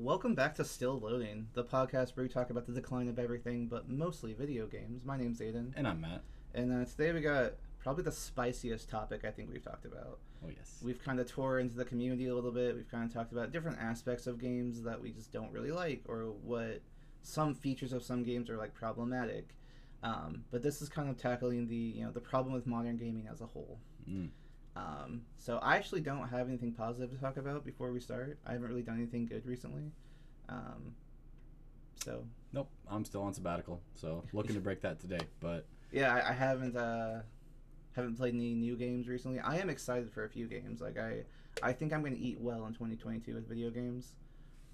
Welcome back to Still Loading, the podcast where we talk about the decline of everything, but mostly video games. My name's Aiden, And I'm Matt. and uh, today we got probably the spiciest topic I think we've talked about. Oh, yes. We've kind of tore into the community a little bit. We've kind of talked about different aspects of games that we just don't really like, or what some features of some games are like problematic. Um, but this is kind of tackling the you know the problem with modern gaming as a whole. Mm. Um, so I actually don't have anything positive to talk about before we start. I haven't really done anything good recently. Um, so Nope, I'm still on sabbatical, so looking to break that today. But yeah, I, I haven't uh, haven't played any new games recently. I am excited for a few games. Like I, I think I'm going to eat well in 2022 with video games.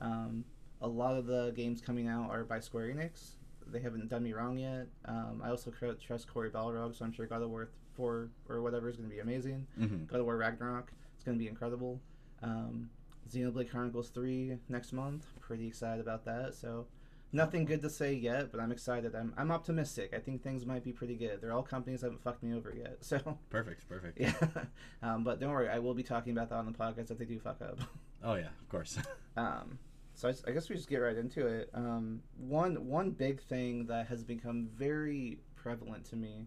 Um, a lot of the games coming out are by Square Enix. They haven't done me wrong yet. Um, I also trust Cory Barlog, so I'm sure God of War 4 or whatever is going to be amazing. mhm. God of War Ragnarok. It's going to be incredible. Um, Xenoblade Chronicles 3 next month. Pretty excited about that. So, nothing good to say yet, but I'm excited. I'm, I'm optimistic. I think things might be pretty good. They're all companies that haven't fucked me over yet. So, perfect, perfect. yeah. um, but don't worry, I will be talking about that on the podcast if they do fuck up. Oh yeah, of course. Um, so I guess we just get right into it. Um, one one big thing that has become very prevalent to me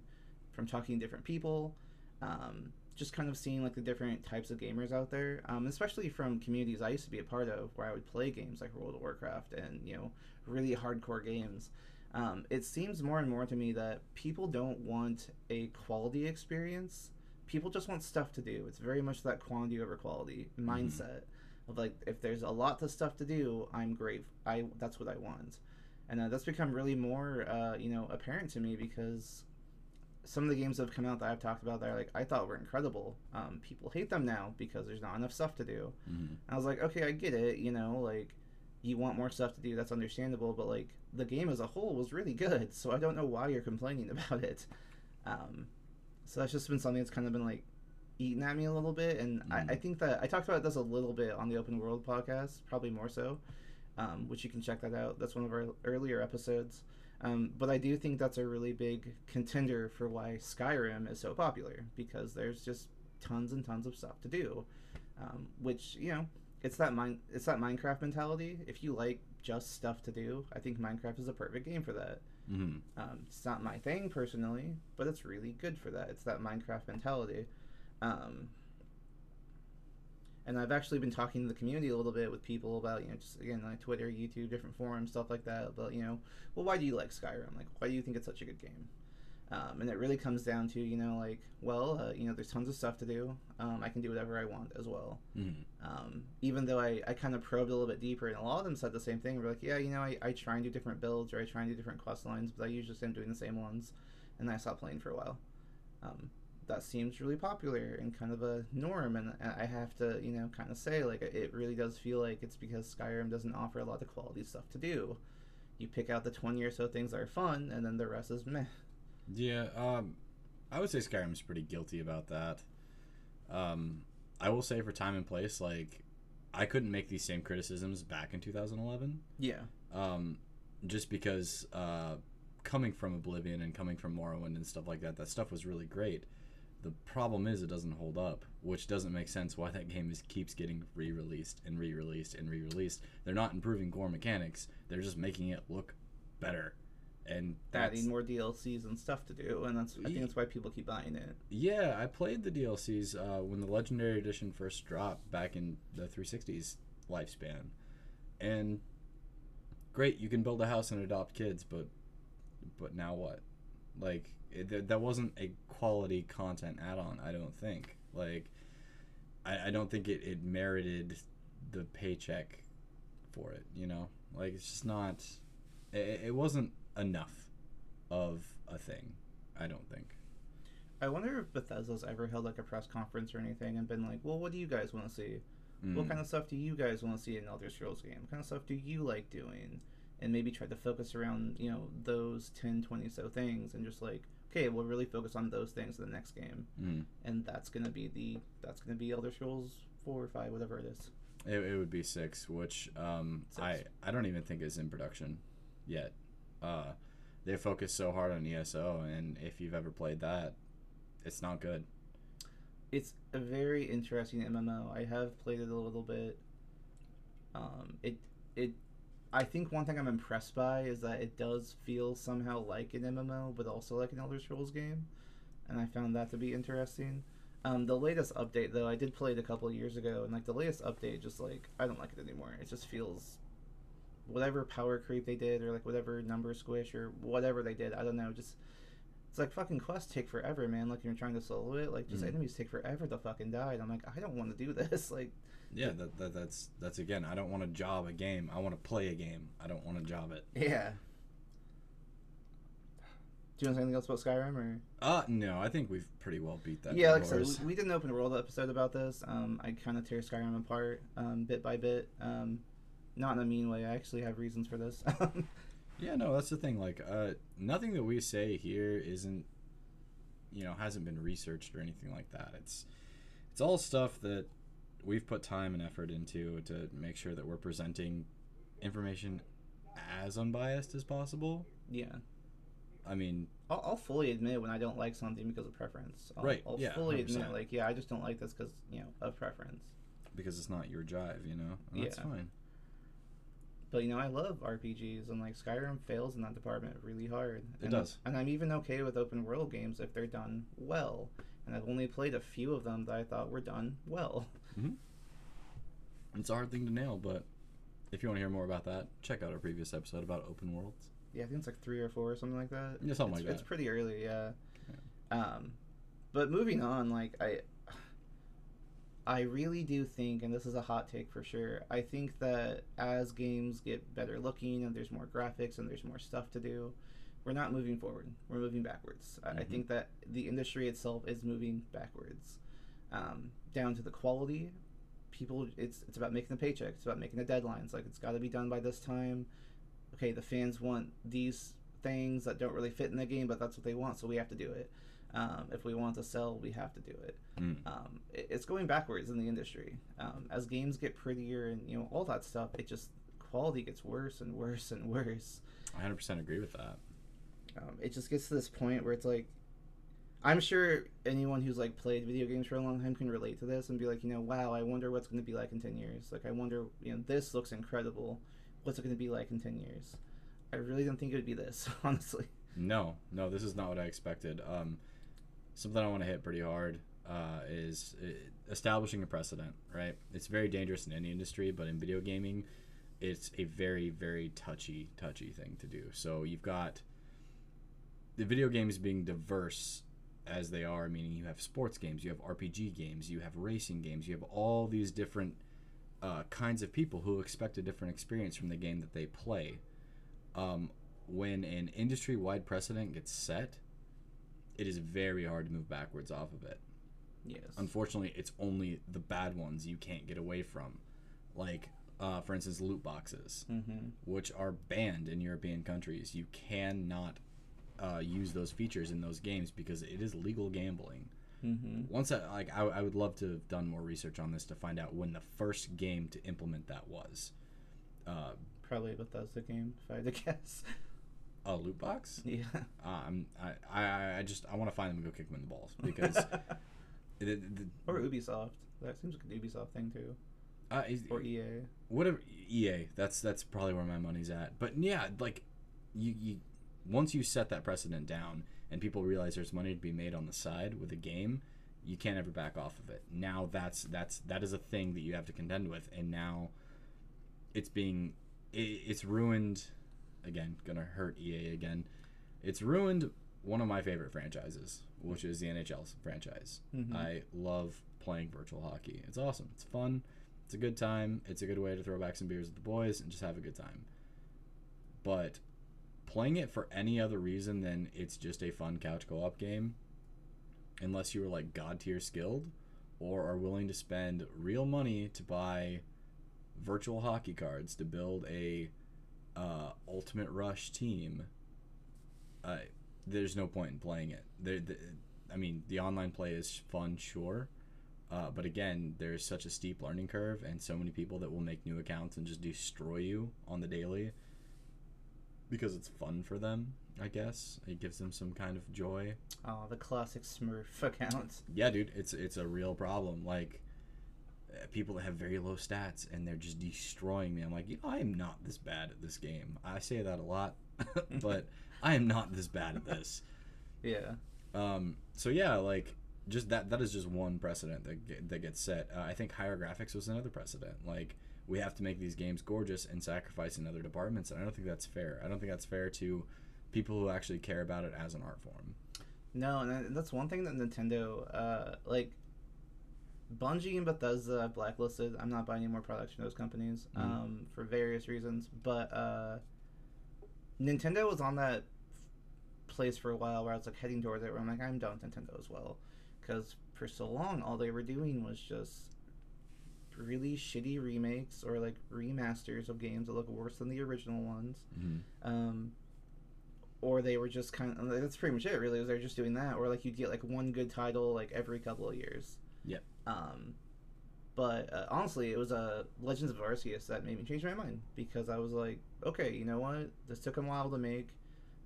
from talking to different people, um, just kind of seeing like the different types of gamers out there, um, especially from communities I used to be a part of, where I would play games like World of Warcraft and you know really hardcore games. Um, it seems more and more to me that people don't want a quality experience. People just want stuff to do. It's very much that quantity over quality mindset of like if there's a lot of stuff to do i'm great i that's what i want and uh, that's become really more uh, you know apparent to me because some of the games that have come out that i've talked about that are like i thought were incredible um, people hate them now because there's not enough stuff to do Mhm. i was like okay i get it you know like you want more stuff to do that's understandable but like the game as a whole was really good so i don't know why you're complaining about it um, so that's just been something that's kind of been like eating at me a little bit and Mm. I, I think that i talked about this a little bit on the open world podcast probably more so um, which you can check that out that's one of our earlier episodes um, but i do think that's a really big contender for why skyrim is so popular because there's just tons and tons of stuff to do um, which you know it's that mine it's that minecraft mentality if you like just stuff to do i think minecraft is a perfect game for that Mhm. um, it's not my thing personally, but it's really good for that. It's that Minecraft mentality. Um, and I've actually been talking to the community a little bit with people about, you know, just again, like Twitter, YouTube, different forums, stuff like that. But, you know, well, why do you like Skyrim? Like, why do you think it's such a good game? Um, and it really comes down to, you know, like, well, uh, you know, there's tons of stuff to do. Um, I can do whatever I want as well Mhm. um, even though I, I kind of probed a little bit deeper, and a lot of them said the same thing. We're like, yeah, you know, I, I try and do different builds or I try and do different quest lines, but I usually am doing the same ones, and then I stop playing for a while. Um, that seems really popular and kind of a norm, and I have to, you know, kind of say, like, it really does feel like it's because Skyrim doesn't offer a lot of quality stuff to do. You pick out the 20 or so things that are fun, and then the rest is meh. Yeah. Um, I would say Skyrim's pretty guilty about that. Um, I will say for time and place, like I couldn't make these same criticisms back in 2011. Yeah. um, just because uh, coming from Oblivion and coming from Morrowind and stuff like that, that stuff was really great. The problem is it doesn't hold up, which doesn't make sense why that game is keeps getting re-released and re-released and re-released. They're not improving core mechanics; they're just making it look better, and that's Adding more DLCs and stuff to do, and that's I think that's why people keep buying it. yeah. I played the DLCs uh, when the Legendary Edition first dropped back in the 360's lifespan, and great, you can build a house and adopt kids, but but now what? Like it, th- that wasn't a quality content add-on. I don't think. Like I, I don't think it, it merited the paycheck for it. You know, like it's just not. It, it wasn't enough of a thing. I don't think. I wonder if Bethesda's ever held like a press conference or anything and been like, "Well, what do you guys want to see? What Mm. kind of stuff do you guys want to see in Elder Scrolls game? What kind of stuff do you like doing?" And maybe try to focus around you know those 10, 20 so things, and just like, okay, we'll really focus on those things in the next game, Mm. and that's gonna be the that's gonna be Elder Scrolls four or five, whatever it is. It, it would be six, which um, Six. I I don't even think is in production yet. Uh, they focus so hard on ESO, and if you've ever played that, it's not good. It's a very interesting MMO. I have played it a little bit. Um, it it I think one thing I'm impressed by is that it does feel somehow like an MMO, but also like an Elder Scrolls game, and I found that to be interesting. Um, the latest update, though, I did play it a couple of years ago, and like the latest update, just like I don't like it anymore. It just feels whatever power creep they did, or like whatever number squish, or whatever they did. I don't know. Just it's like fucking quests take forever, man. Like you're trying to solo it, like just Mm. enemies take forever to fucking die. And I'm like, I don't want to do this. Like, Yeah, that, that that's that's again. I don't want to job a game. I want to play a game. I don't want to job it. yeah. Do you want to say anything else about Skyrim, or? Uh no, I think we've pretty well beat that. yeah, like I said, we, we did an open world episode about this. Um, I kind of tear Skyrim apart, um, bit by bit. Um, not in a mean way. I actually have reasons for this. Yeah, no, that's the thing. Like, uh, nothing that we say here isn't, you know, hasn't been researched or anything like that. It's, it's all stuff that we've put time and effort into to make sure that we're presenting information as unbiased as possible. yeah. I mean, I'll, I'll fully admit when I don't like something because of preference. I'll, Right, I'll yeah, fully admit, 100%. like, yeah, I just don't like this because you know of preference. because it's not your jive, you know. And That's Yeah. fine. But you know, I love RPGs, and like Skyrim fails in that department really hard. It and, does. and I'm even okay with open world games if they're done well. And I've only played a few of them that I thought were done well. It's a hard thing to nail, but if you want to hear more about that, check out our previous episode about open worlds. Yeah, I think it's like three or four or something like that. Yeah, something it's, like It's pretty early, yeah. Um, but moving on, like I, I really do think, and this is a hot take for sure. I think that as games get better looking and there's more graphics and there's more stuff to do, we're not moving forward. We're moving backwards. I I think that the industry itself is moving backwards, um, down to the quality. People, it's it's about making the paycheck. It's about making the deadlines. Like it's got to be done by this time. Okay, the fans want these things that don't really fit in the game, but that's what they want, so we have to do it. Um, if we want to sell, we have to do it. Mm. Um, it- it's going backwards in the industry. Um, as games get prettier and you know all that stuff, it just quality gets worse and worse and worse. I 100% agree with that. Um, it just gets to this point where it's like, I'm sure anyone who's like played video games for a long time can relate to this and be like, you know, wow, I wonder what's going to be like in ten years. Like, I wonder, you know, this looks incredible. What's it going to be like in ten years? I really don't think it would be this, honestly. No, no, this is not what I expected. Um, something I want to hit pretty hard uh, is uh, establishing a precedent, right? It's very dangerous in any industry, but in video gaming, it's a very, very touchy, touchy thing to do. So you've got the video games being diverse as they are, meaning you have sports games, you have RPG games, you have racing games, you have all these different uh, kinds of people who expect a different experience from the game that they play. Um, when an industry wide precedent gets set, it is very hard to move backwards off of it. Yes. Unfortunately, it's only the bad ones you can't get away from. Like, uh, for instance, loot boxes, mm-hmm. which are banned in European countries. You cannot uh, use those features in those games because it is legal gambling. Mm-hmm. Once I like, I, I would love to have done more research on this to find out when the first game to implement that was. Uh, Probably Bethesda game, if I had to guess. a loot box. yeah. Um, I, I, I just I want to find them and go kick them in the balls because the, the, or Ubisoft. That seems like an Ubisoft thing too. uh, is, Or EA. whatever EA. That's that's probably where my money's at. But yeah, like you, you once you set that precedent down and people realize there's money to be made on the side with a game, you can't ever back off of it. Now that's that's that is a thing that you have to contend with, and now it's being it, it's ruined. Again, gonna hurt EA again. It's ruined one of my favorite franchises, which is the NHL franchise. Mhm. I love playing virtual hockey. It's awesome. It's fun. It's a good time. It's a good way to throw back some beers with the boys and just have a good time. But playing it for any other reason than it's just a fun couch co-op game, unless you are like god tier skilled or are willing to spend real money to buy virtual hockey cards to build a uh, ultimate rush team, uh, there's no point in playing it. There, the, I mean, the online play is fun, sure, uh, but again, there's such a steep learning curve, and so many people that will make new accounts and just destroy you on the daily because it's fun for them. I guess it gives them some kind of joy. Oh, the classic Smurf accounts. Yeah, dude, it's it's a real problem. Like, uh, people that have very low stats and they're just destroying me. I'm like, you know, I am not this bad at this game. I say that a lot, but I am not this bad at this. Yeah. Um, so yeah, like just that that is just one precedent that get, that gets set. Uh, I think higher graphics was another precedent. Like we have to make these games gorgeous and sacrifice in other departments, and I don't think that's fair. I don't think that's fair to people who actually care about it as an art form. No, and that's one thing that Nintendo, uh, like, Bungie and Bethesda I've blacklisted. I'm not buying any more products from those companies Mhm. um, for various reasons. But uh, Nintendo was on that place for a while where I was like heading towards it, where I'm like, I'm done with Nintendo as well, because for so long all they were doing was just really shitty remakes or like remasters of games that look worse than the original ones. Mm-hmm. um, or they were just kind of that's pretty much it really was they're just doing that. Or like you'd get like one good title like every couple of years. Yep. um but uh, honestly it was uh, legends of arceus that made me change my mind because i was like okay you know what? This took a while to make.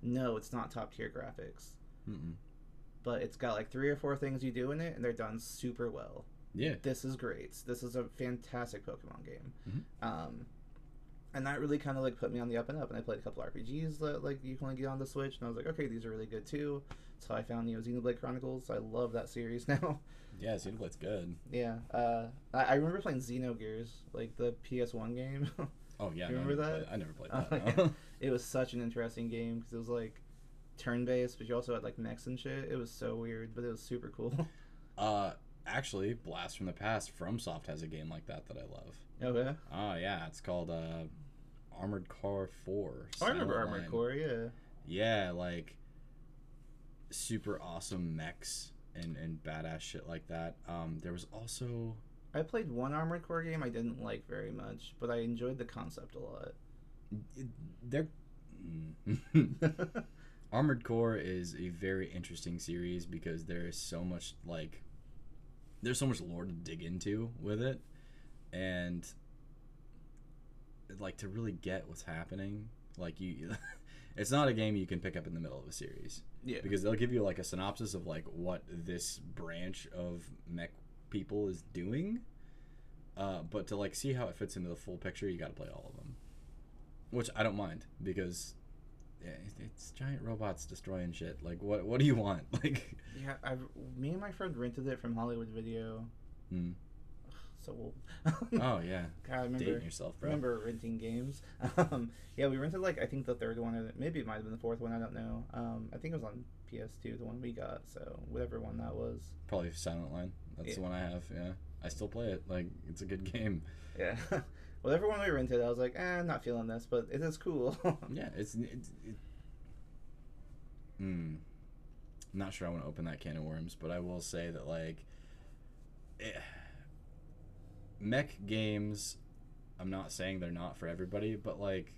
No it's not top tier graphics. Mm-mm. but it's got like three or four things you do in it and they're done super well Yeah. this is great. This is a fantastic Pokemon game. Mhm. Um, and that really kind of like put me on the up and up. And I played a couple RPGs that like you can only get on the Switch, and I was like, okay, these are really good too. So I found you know Xenoblade Chronicles. I love that series now. Yeah, Xenoblade's good. yeah, uh, I, I remember playing Xenogears, like the PS1 game. Oh yeah, You no, I remember never that? I never played Oh, that. yeah. it was such an interesting game because it was like turn based, but you also had like mechs and shit. It was so weird, but it was super cool. uh, actually, Blast from the Past, FromSoft has a game like that that I love. okay, Oh yeah, it's called uh, Armored Core Four. I remember Armored Line. Core. Yeah. Yeah, like super awesome mechs and and badass shit like that. Um, there was also I played one Armored Core game I didn't like very much, but I enjoyed the concept a lot. there. Mm. Armored Core is a very interesting series because there is so much like there's so much lore to dig into with it. And like to really get what's happening like you it's not a game you can pick up in the middle of a series. Yeah. because they'll give you like a synopsis of like what this branch of mech people is doing. Uh, but to like see how it fits into the full picture you got to play all of them. Which i don't mind because yeah, it's giant robots destroying shit like what what do you want like Yeah, I've me and my friend rented it from Hollywood Video. Hmm. So old. oh yeah God, I remember. dating yourself bro Remember renting games? Um, yeah, we rented like I think the third one, or maybe it might have been the fourth one. I don't know. Um, I think it was on PS2, the one we got. So whatever one that was. probably silent line that's Yeah. the one i have yeah i still play it like it's a good game Yeah. Whatever one we rented, I was like, eh, I'm not feeling this, but it is cool. Yeah, it's it's. It, mm, not sure I want to open that can of worms, but I will say that like, eh, mech games. I'm not saying they're not for everybody, but like,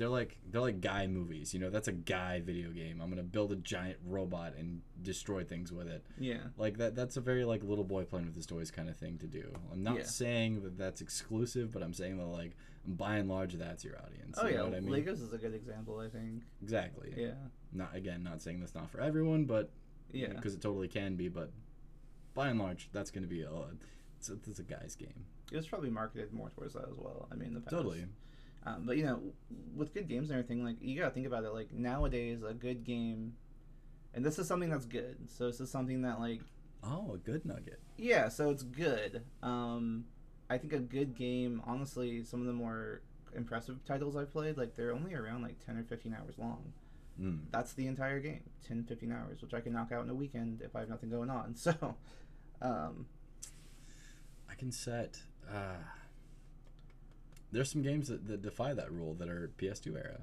they're like they're like guy movies. You know, that's a guy video game. I'm gonna build a giant robot and destroy things with it. yeah. Like that. That's a very like little boy playing with his toys kind of thing to do. I'm not Yeah. saying that that's exclusive, but I'm saying that like by and large that's your audience. Oh you yeah, know what I mean? Legos is a good example. I think. Exactly. Yeah. Not again, not saying that's not for everyone, but Yeah. because it totally can be. But by and large, that's going to be a it's, a it's a guy's game. It was probably marketed more towards that as well. I mean, the past. Totally. Um, but you know, with good games and everything, like you gotta think about it. Like nowadays, a good game, and this is something that's good. So this is something that like, Oh, a good nugget. yeah. So it's good. Um, I think a good game, honestly, some of the more impressive titles I've played, like they're only around like ten or fifteen hours long. Mm. That's the entire game, 10, 15 hours, which I can knock out in a weekend if I have nothing going on. So, um, I can set. Uh, there's some games that, that defy that rule that are PS2 era.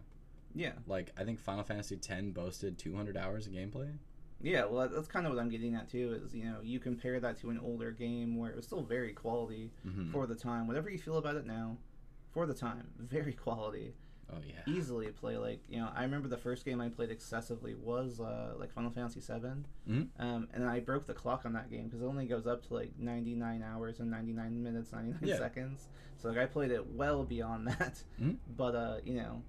yeah, Like I think Final Fantasy X boasted 200 hours of gameplay. Yeah, well, that's kind of what I'm getting at too. Is you know, you compare that to an older game where it was still very quality Mm-hmm. for the time. Whatever you feel about it now, for the time, very quality. Oh yeah. Easily play like you know. I remember the first game I played excessively was uh, like Final Fantasy VII, Mhm. um, and I broke the clock on that game because it only goes up to like 99 hours and 99 minutes, 99 Yeah. seconds. So like I played it well beyond that. Mhm. But uh, you know,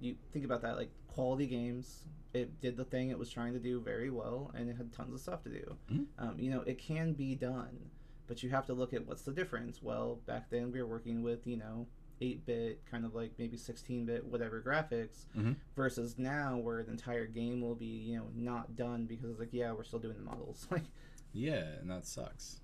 you think about that like quality games. It did the thing it was trying to do very well, and it had tons of stuff to do. Mhm. Um, you know, it can be done, But you have to look at what's the difference. Well, back then we were working with you know 8-bit, kind of like maybe 16-bit, whatever graphics, Mhm. versus now where the entire game will be you know not done because it's like yeah we're still doing the models like. Yeah, and that sucks.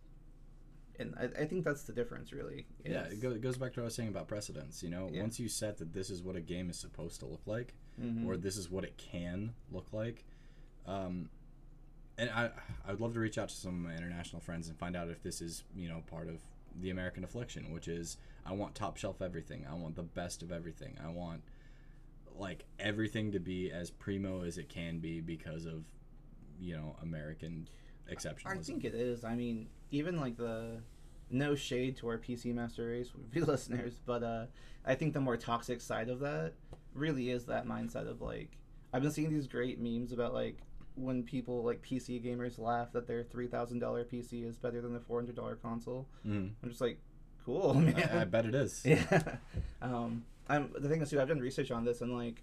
And I, I think that's the difference, really. Yeah, it, go, it goes back to what I was saying about precedence. You know, Yeah. once you set that this is what a game is supposed to look like, Mhm. or this is what it can look like, um, and I I would love to reach out to some of my international friends and find out if this is you know part of the American affliction, which is I want top shelf everything. I want the best of everything. I want like everything to be as primo as it can be because of you know American exceptionalism. I think it is. I mean, even like the no shade to our PC Master Race listeners, but uh, I think the more toxic side of that really is that mindset of like I've been seeing these great memes about like when people like PC gamers laugh that their three thousand dollar PC is better than the four hundred dollar console. Mhm. I'm just like, cool, man. I, I bet it is. Yeah. Um, I'm the thing is too. I've done research on this and like,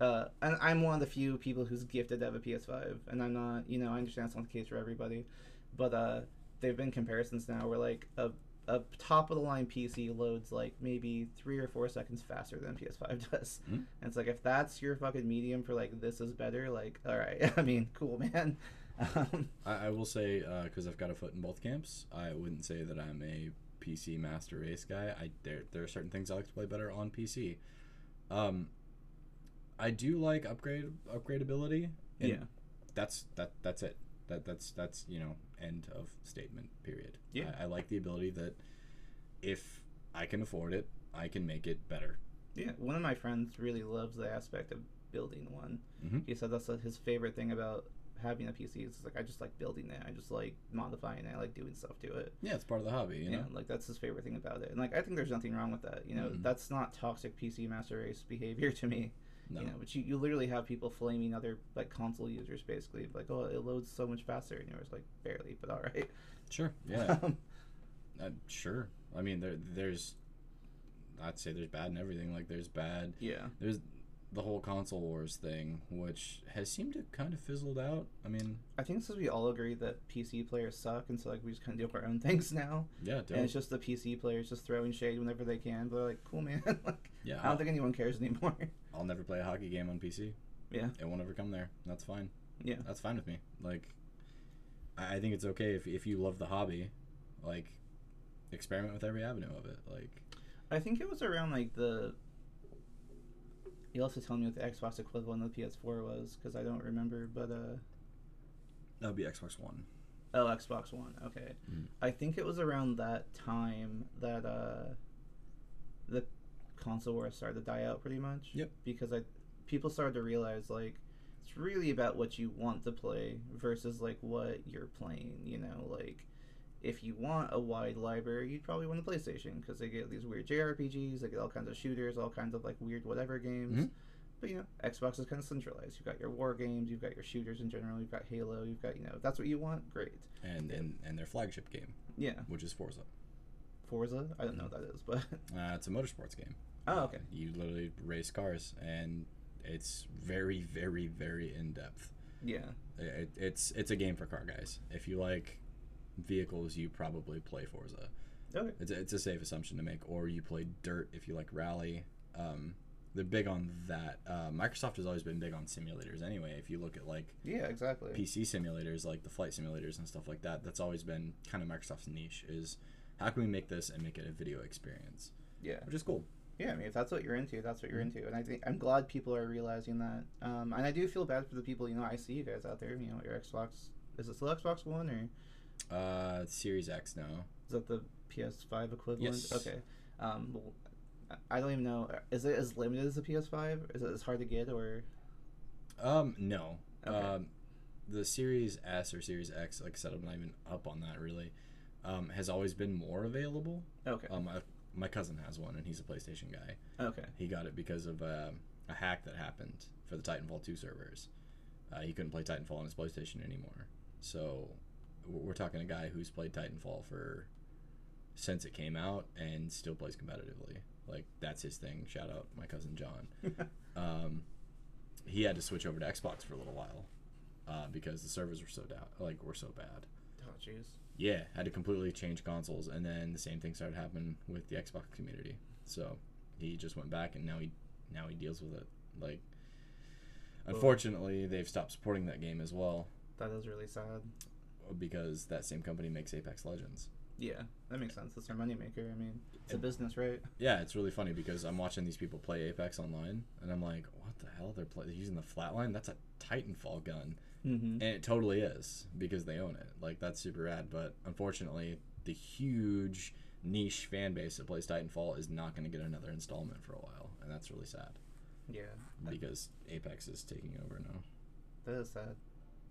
uh, and I'm one of the few people who's gifted to have a PS5, and I'm not. You know, I understand it's not the case for everybody, but uh, there've been comparisons now where like a a top of the line PC loads like maybe three or four seconds faster than PS5 does. Mhm. And it's like if that's your fucking medium for like this is better, like all right. I mean, cool, man. Um, I, I will say because I've got a foot in both camps. I wouldn't say that I'm a PC master race guy. I there there are certain things I like to play better on PC. Um, I do like upgrade upgradability. yeah. that's that that's it. That that's that's you know end of statement. Period. Yeah. I, I like the ability that if I can afford it, I can make it better. Yeah, one of my friends really loves the aspect of building one. Mhm. He said that's uh, his favorite thing about having a PC. Is like I just like building it. I just like modifying it. I like doing stuff to it. Yeah, it's part of the hobby. You yeah, know. like that's his favorite thing about it. And like I think there's nothing wrong with that. You know, Mhm. that's not toxic PC master race behavior to me. No. You know, but you, you literally have people flaming other like console users basically like oh it loads so much faster and yours like barely but all right. Sure. Yeah. Um, uh, sure. I mean, there there's. I'd say there's bad and everything. Like there's bad yeah. there's the whole console wars thing, which has seemed to kind of fizzled out. I mean, I think since we all agree that PC players suck, and so like we just kind of do our own things now, yeah, and it's just the PC players just throwing shade whenever they can. But they're like, cool man, like yeah. I don't think anyone cares anymore. I'll never play a hockey game on PC. Yeah. It won't ever come there. That's fine. Yeah. That's fine with me. Like, I, I think it's okay if if you love the hobby, like, experiment with every avenue of it. Like, I think it was around like the. You'll have to tell me what the Xbox equivalent of the PS4 was because I don't remember. But uh, that would be Xbox One. oh, Xbox One. Okay, Mm. I think it was around that time that uh, console war started to die out pretty much. Yep. Because I, people started to realize like it's really about what you want to play versus like what you're playing. You know, like if you want a wide library, you'd probably want a PlayStation because they get these weird JRPGs, they get all kinds of shooters, all kinds of like weird whatever games. Mhm. But you know, Xbox is kind of centralized. You've got your war games, you've got your shooters in general, you've got Halo, you've got you know, if that's what you want, great. And and and their flagship game, Yeah, which is Forza. Forza. I don't know what that is, but Uh, it's a motorsports game. Oh okay. You literally race cars, and it's very, very, very in depth. Yeah, It, it's it's a game for car guys. If you like vehicles, you probably play Forza. okay. It's a, it's a safe assumption to make. Or you play Dirt if you like rally. Um, they're big on that. Uh, Microsoft has always been big on simulators anyway. If you look at like Yeah, exactly. PC simulators, like the flight simulators and stuff like that, that's always been kind of Microsoft's niche. Is how can we make this and make it a video experience, Yeah, which is cool. Yeah. I mean, if that's what you're into, that's what you're Mhm. into, and I think I'm glad people are realizing that. Um, and I do feel bad for the people. You know, I see you guys out there. You know, your Xbox. Is it still Xbox One or Uh, Series X now. is that the PS5 equivalent? Yes. Okay. Um, well, I- I don't even know. Is it as limited as the PS5? Is it as hard to get or? Um, no. Okay. Um, the Series S or Series X, like I said, I'm not even up on that really. Um, has always been more available. Okay. Um, I, my cousin has one, and he's a PlayStation guy. Okay. He got it because of um a hack that happened for the Titanfall 2 servers. Uh, he couldn't play Titanfall on his PlayStation anymore. So we're we're talking a guy who's played Titanfall for since it came out and still plays competitively. Like that's his thing. Shout out my cousin John. Um, he had to switch over to Xbox for a little while uh, because the servers were so down, like were so bad. Oh jeez. Yeah, had to completely change consoles, and then the same thing started happening with the Xbox community. So he just went back, and now he now he deals with it. Like, unfortunately, they've stopped supporting that game as well That is really sad. because that same company makes Apex Legends. Yeah, that makes sense. That's their moneymaker. I mean, it's a business, right? Yeah, it's really funny because I'm watching these people play Apex online, and I'm like, what the hell? They're, play- they're using the flatline? That's a Titanfall gun. Mm-hmm. And it totally is because they own it. Like, that's super rad. But unfortunately, the huge niche fan base that plays Titanfall is not going to get another installment for a while. And that's really sad Yeah, because Apex is taking over now. that is sad.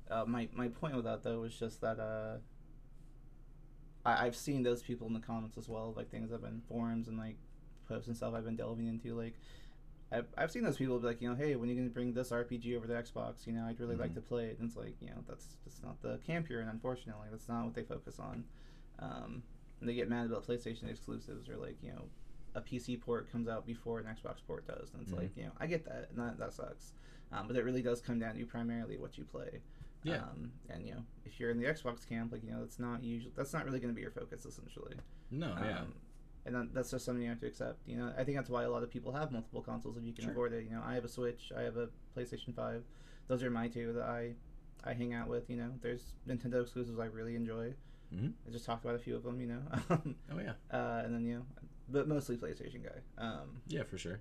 Uh, my my point with that though was just that uh, I I've seen those people in the comments as well, like things I've been forums and like posts and stuff I've been delving into. Like, I've I've seen those people be like, you know, hey, when are you gonna bring this RPG over to Xbox? You know, I'd really like Mhm. to play it. And it's like, you know, that's that's not the camp here, and. Unfortunately, that's not what they focus on. Um, and they get mad about PlayStation exclusives or like, you know, a PC port comes out before an Xbox port does, and it's Mhm. like, you know, I get that, and that, that sucks. Um, but it really does come down to primarily what you play. Yeah. Um, and you know, if you're in the Xbox camp, like you know, that's not usually that's not really going to be your focus essentially. No, yeah. And that's just something you have to accept. You know, I think that's why a lot of people have multiple consoles if you can Sure. afford it. You know, I have a Switch, I have a PlayStation Five. Those are my two that I I hang out with. You know, there's Nintendo exclusives I really enjoy. Mhm. I just talked about a few of them. You know, Oh, yeah. uh, and then you know, but mostly PlayStation guy. Um, Yeah, for sure.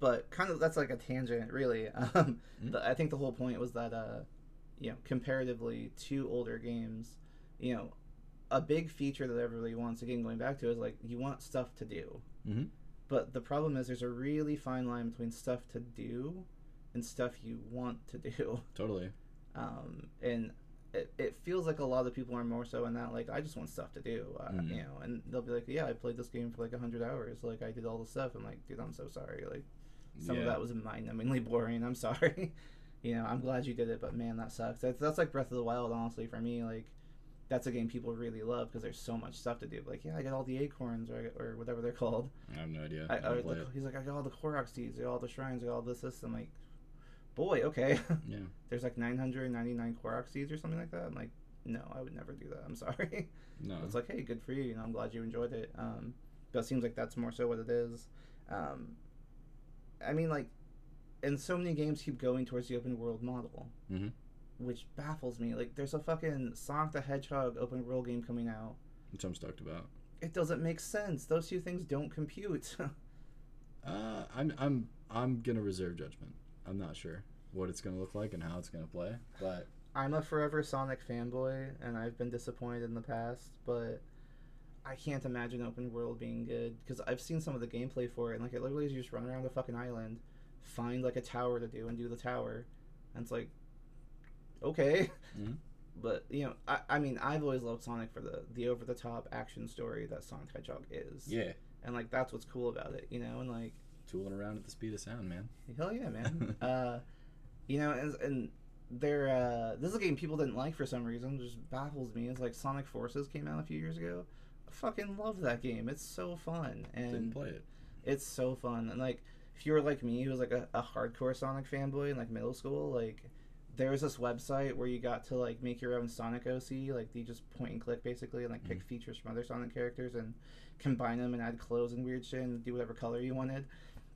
but kind of that's like a tangent, really. Um, Mhm. but I think the whole point was that, uh, you know, comparatively to older games, you know, a big feature that everybody wants, again, going back to, is like you want stuff to do. Mhm. But the problem is there's a really fine line between stuff to do and stuff you want to do. Totally. Um, and it, it feels like a lot of people are more so in that, like, I just want stuff to do, uh, Mhm. you know, and they'll be like, yeah, I played this game for like 100 hours. Like, I did all the stuff. I'm like, dude, I'm so sorry. Like, some yeah. of that was mind-numbingly boring. I'm sorry. you know, I'm glad you did it, but man, that sucks. That's, that's like Breath of the Wild, honestly, for me. Like, that's a game people really love because there's so much stuff to do. Like, yeah, I got all the acorns or, or whatever they're called. I have no idea. I, I, the, he's like, I got all the Korok seeds, I got all the shrines, I got all this, this. I'm like, boy, okay. Yeah. there's like 999 Korok seeds or something like that. I'm like, no, I would never do that. I'm sorry. No. It's like, hey, good for you. You know, I'm glad you enjoyed it. Um, but it seems like that's more so what it is. Um, I mean, like, and so many games keep going towards the open world model, Mhm. Which baffles me. Like, there's a fucking Sonic the Hedgehog open world game coming out. Which I'm stoked about. It doesn't make sense. Those two things don't compute. Uh, I'm I'm I'm gonna reserve judgment. I'm not sure what it's gonna look like and how it's gonna play, but I'm a forever Sonic fanboy, and I've been disappointed in the past, but I can't imagine open world being good because I've seen some of the gameplay for it, and like it literally is you just run around a fucking island, find like a tower to do, and do the tower, and it's like, okay, Mhm. but you know, I, I mean, I've always loved Sonic for the the over the top action story that Sonic the Hedgehog is, yeah, and like that's what's cool about it, you know, and like tooling around at the speed of sound, man. Hell yeah, man. uh, you know, and, and they're uh, this is a game people didn't like for some reason. It just baffles me. It's like Sonic Forces came out a few years ago. I fucking love that game. It's so fun Didn't and play it. it's so fun. And like, if you were like me, who was like a, a hardcore Sonic fanboy in like middle school, like there was this website where you got to like make your own Sonic OC. Like you just point and click basically, and like pick features from other Sonic characters and combine them and add clothes and weird shit and do whatever color you wanted.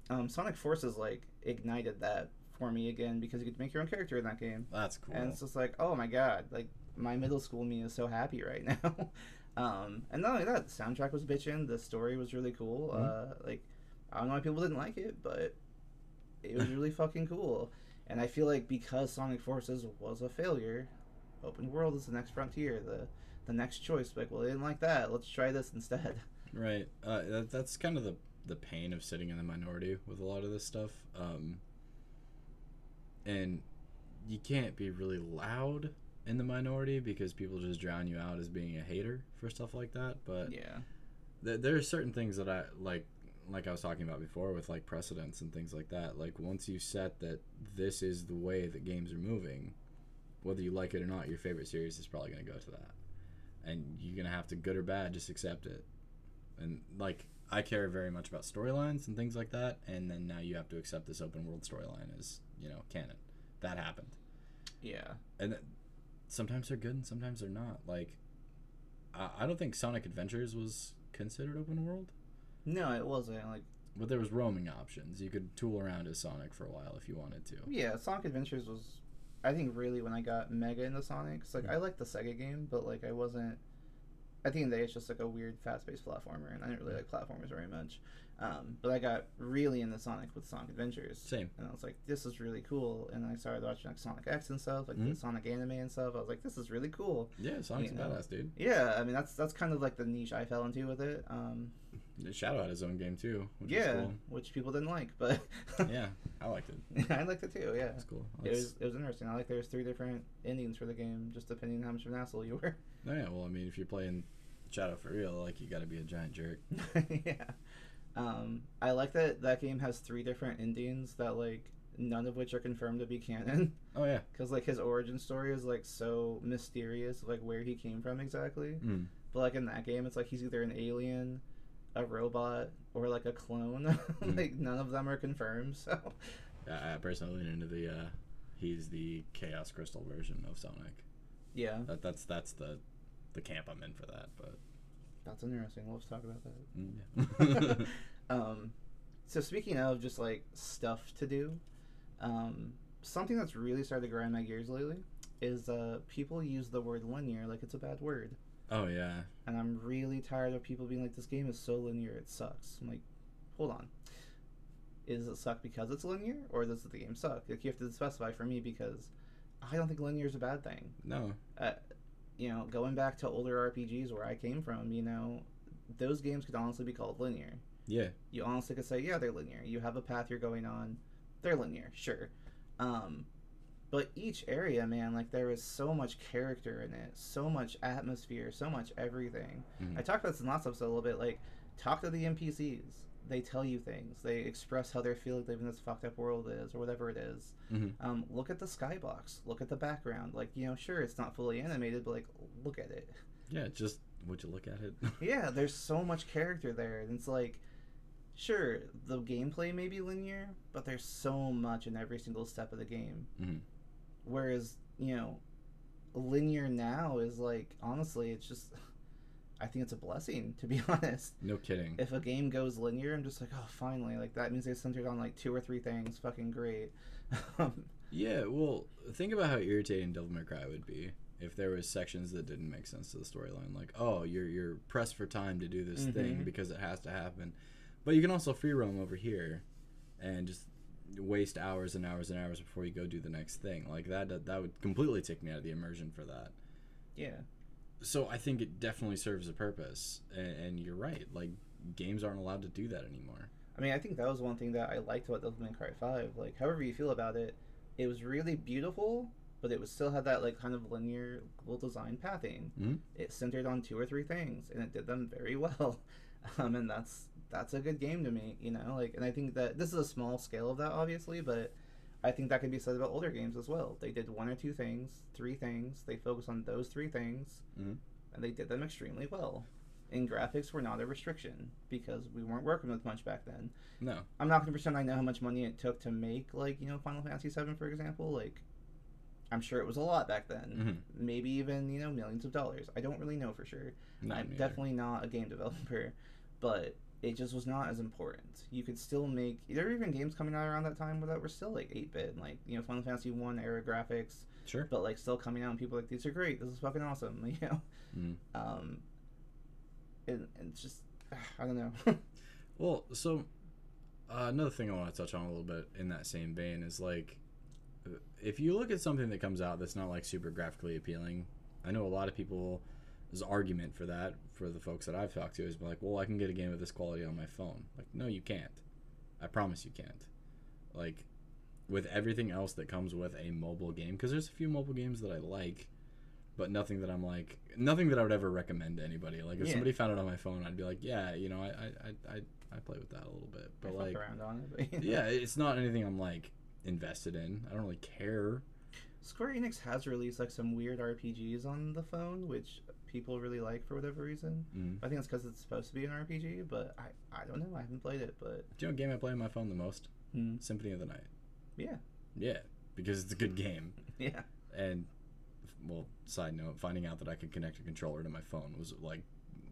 Um, Sonic Forces like ignited that for me again because you could make your own character in that game, That's cool. and it's just like, oh my god, like my middle school me is so happy right now. um, and not only that, the soundtrack was bitching. The story was really cool. Mhm. Uh, like I don't know why people didn't like it, but it was really fucking cool. And I feel like because Sonic Forces was a failure, open world is the next frontier, the the next choice. Like, well, they didn't like that. Let's try this instead. Right. Uh, that, that's kind of the the pain of sitting in the minority with a lot of this stuff. Um, and you can't be really loud in the minority because people just drown you out as being a hater for stuff like that. But Yeah. th- there are certain things that I like like I was talking about before with like precedents and things like that. Like once you set that this is the way that games are moving, whether you like it or not, your favorite series is probably going to go to that. And you're going to have to good or bad just accept it. And like I care very much about storylines and things like that, and then now you have to accept this open world storyline as, you know, canon. That happened Yeah. and th- sometimes they're good and sometimes they're not like I, I don't think Sonic Adventures was considered open world, No, it wasn't. Like, but there was roaming options. You could tool around as Sonic for a while if you wanted to. yeah, Sonic Adventures was, I think, really when I got mega into Sonic. 'cause, like, Mm. I liked the Sega game, but like, I wasn't. At the end of the day, it's just like a weird, fast-paced platformer, and I didn't really like platformers very much. Um, but I got really into Sonic with Sonic Adventures. Same. and I was like, "This is really cool." And I started watching like Sonic X and stuff, like the Mhm. Sonic anime and stuff. I was like, "This is really cool." Yeah, Sonic's You know. badass, dude. Yeah, I mean that's that's kind of like the niche I fell into with it. Um, Shadow had his own game too, which yeah, was which people didn't like, but. Yeah, I liked it. I liked it too. Yeah, It's cool. it was it was interesting. I like there's three different endings for the game, just depending on how much of an asshole you were. No, yeah, well, I mean, if you're playing Shadow for real, like you got to be a giant jerk. yeah, um, I like that that game has three different endings that like none of which are confirmed to be canon. Oh yeah. because like his origin story is like so mysterious like where he came from exactly Mm. but like in that game it's like he's either an alien a robot or like a clone Mm. like none of them are confirmed so I, I personally lean into the. uh He's the Chaos Crystal version of Sonic. yeah That that's that's the the camp I'm in for that. But that's interesting let's talk about that mm, yeah. um so speaking of just like stuff to do um something that's really started to grind my gears lately is uh people use the word linear like it's a bad word oh yeah. and I'm really tired of people being like, "This game is so linear, it sucks." I'm like, hold on, is it suck because it's linear, or does the game suck? Like you have to specify for me because I don't think linear is a bad thing. No. Uh, you know, going back to older RPGs where I came from, you know, those games could honestly be called linear. Yeah. You honestly could say, yeah, they're linear. You have a path you're going on, they're linear, sure. Um, but each area, man, like there is so much character in it, so much atmosphere, so much everything. Mhm. I talked about this in last episode a little bit. Like, talk to the NPCs. They tell you things. They express how they're feeling living this fucked up world is, or whatever it is. Mhm. Um, look at the skybox. Look at the background. Like, you know, sure, it's not fully animated, but like, look at it. Yeah. Just would you look at it? yeah, there's so much character there. And it's like, sure, the gameplay may be linear, but there's so much in every single step of the game. Mhm. Whereas, you know, linear now is like, honestly, it's just, I think it's a blessing, to be honest. no kidding. If a game goes linear, I'm just like, oh, finally. Like, that means they centered on like two or three things. Fucking great. Yeah, well, think about how irritating Devil May Cry would be if there was sections that didn't make sense to the storyline. Like, oh, you're you're pressed for time to do this thing Mhm. because it has to happen, but you can also free roam over here, and just waste hours and hours and hours before you go do the next thing. Like that that, would completely take me out of the immersion for that. yeah. So I think it definitely serves a purpose, and, and you're right. Like games aren't allowed to do that anymore. I mean, I think that was one thing that I liked about Devil May Cry 5. Like, however you feel about it, it was really beautiful, but it was still had that, like, kind of linear, well designed pathing. Mhm. It centered on two or three things, and it did them very well. Um, and that's that's a good game to me, you know? Like, and I think that this is a small scale of that, obviously, but I think that can be said about older games as well. They did one or two things, three things, they focused on those three things, Mhm. and they did them extremely well. And graphics were not a restriction because we weren't working with much back then. No, I'm not gonna pretend I know how much money it took to make like you know Final Fantasy VII for example. Like, I'm sure it was a lot back then. Mhm. Maybe even you know millions of dollars. I don't really know for sure. not I'm definitely not a game developer, but it just was not as important. You could still make. There were even games coming out around that time that were still like 8-bit, like you know Final Fantasy One era graphics, sure. but like still coming out and people were like these are great. This is fucking awesome. You know. Mhm. Um. And, and it's just I don't know. Well, so uh, another thing I want to touch on a little bit in that same vein is like, uh, if you look at something that comes out that's not like super graphically appealing, I know a lot of people's argument for that, for the folks that I've talked to, is like, well, I can get a game of this quality on my phone. Like, no, you can't. I promise you can't. Like, with everything else that comes with a mobile game, because there's a few mobile games that I like, but nothing that I'm like, nothing that I would ever recommend to anybody. Like, if Yeah. somebody found it on my phone, I'd be like, yeah, you know, I, I, I, I, I play with that a little bit, but fucked like, it. But, yeah, it's not anything I'm like invested in. I don't really care. Square Enix has released like some weird RPGs on the phone, which people really like for whatever reason. Mm. I think it's because it's supposed to be an RPG, but I, I don't know. I haven't played it, but Do you know what game I play on my phone the most? Hmm. Symphony of the Night. yeah, Yeah, because it's a good game, yeah, and well, side note, finding out that I could connect a controller to my phone was like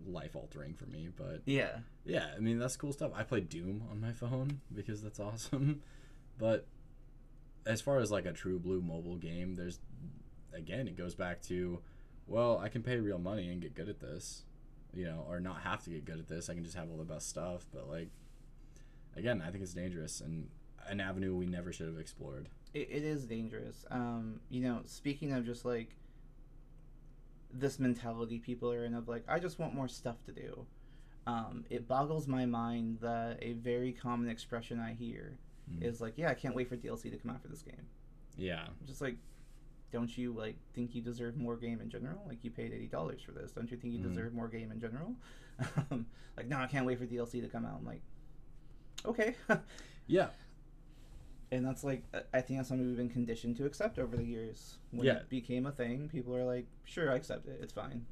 life altering for me. But Yeah. yeah, I mean that's cool stuff. I play Doom on my phone because that's awesome. But as far as like a true blue mobile game, there's again it goes back to well, I can pay real money and get good at this, you know, or not have to get good at this. I can just have all the best stuff. But like again, I think it's dangerous and an avenue we never should have explored. it, it is dangerous. Um, you know, speaking of just like this mentality people are in of like, I just want more stuff to do. Um, it boggles my mind that a very common expression I hear Mm. is like, "Yeah, I can't wait for DLC to come out for this game." Yeah. Just like, don't you like think you deserve more game in general? Like you paid eighty dollars for this, don't you think you Mhm. deserve more game in general? like, no, I can't wait for DLC to come out. I'm like, okay. Yeah. and that's like I- I think that's something we've been conditioned to accept over the years. When Yeah. it became a thing, people are like, "Sure, I accept it. It's fine."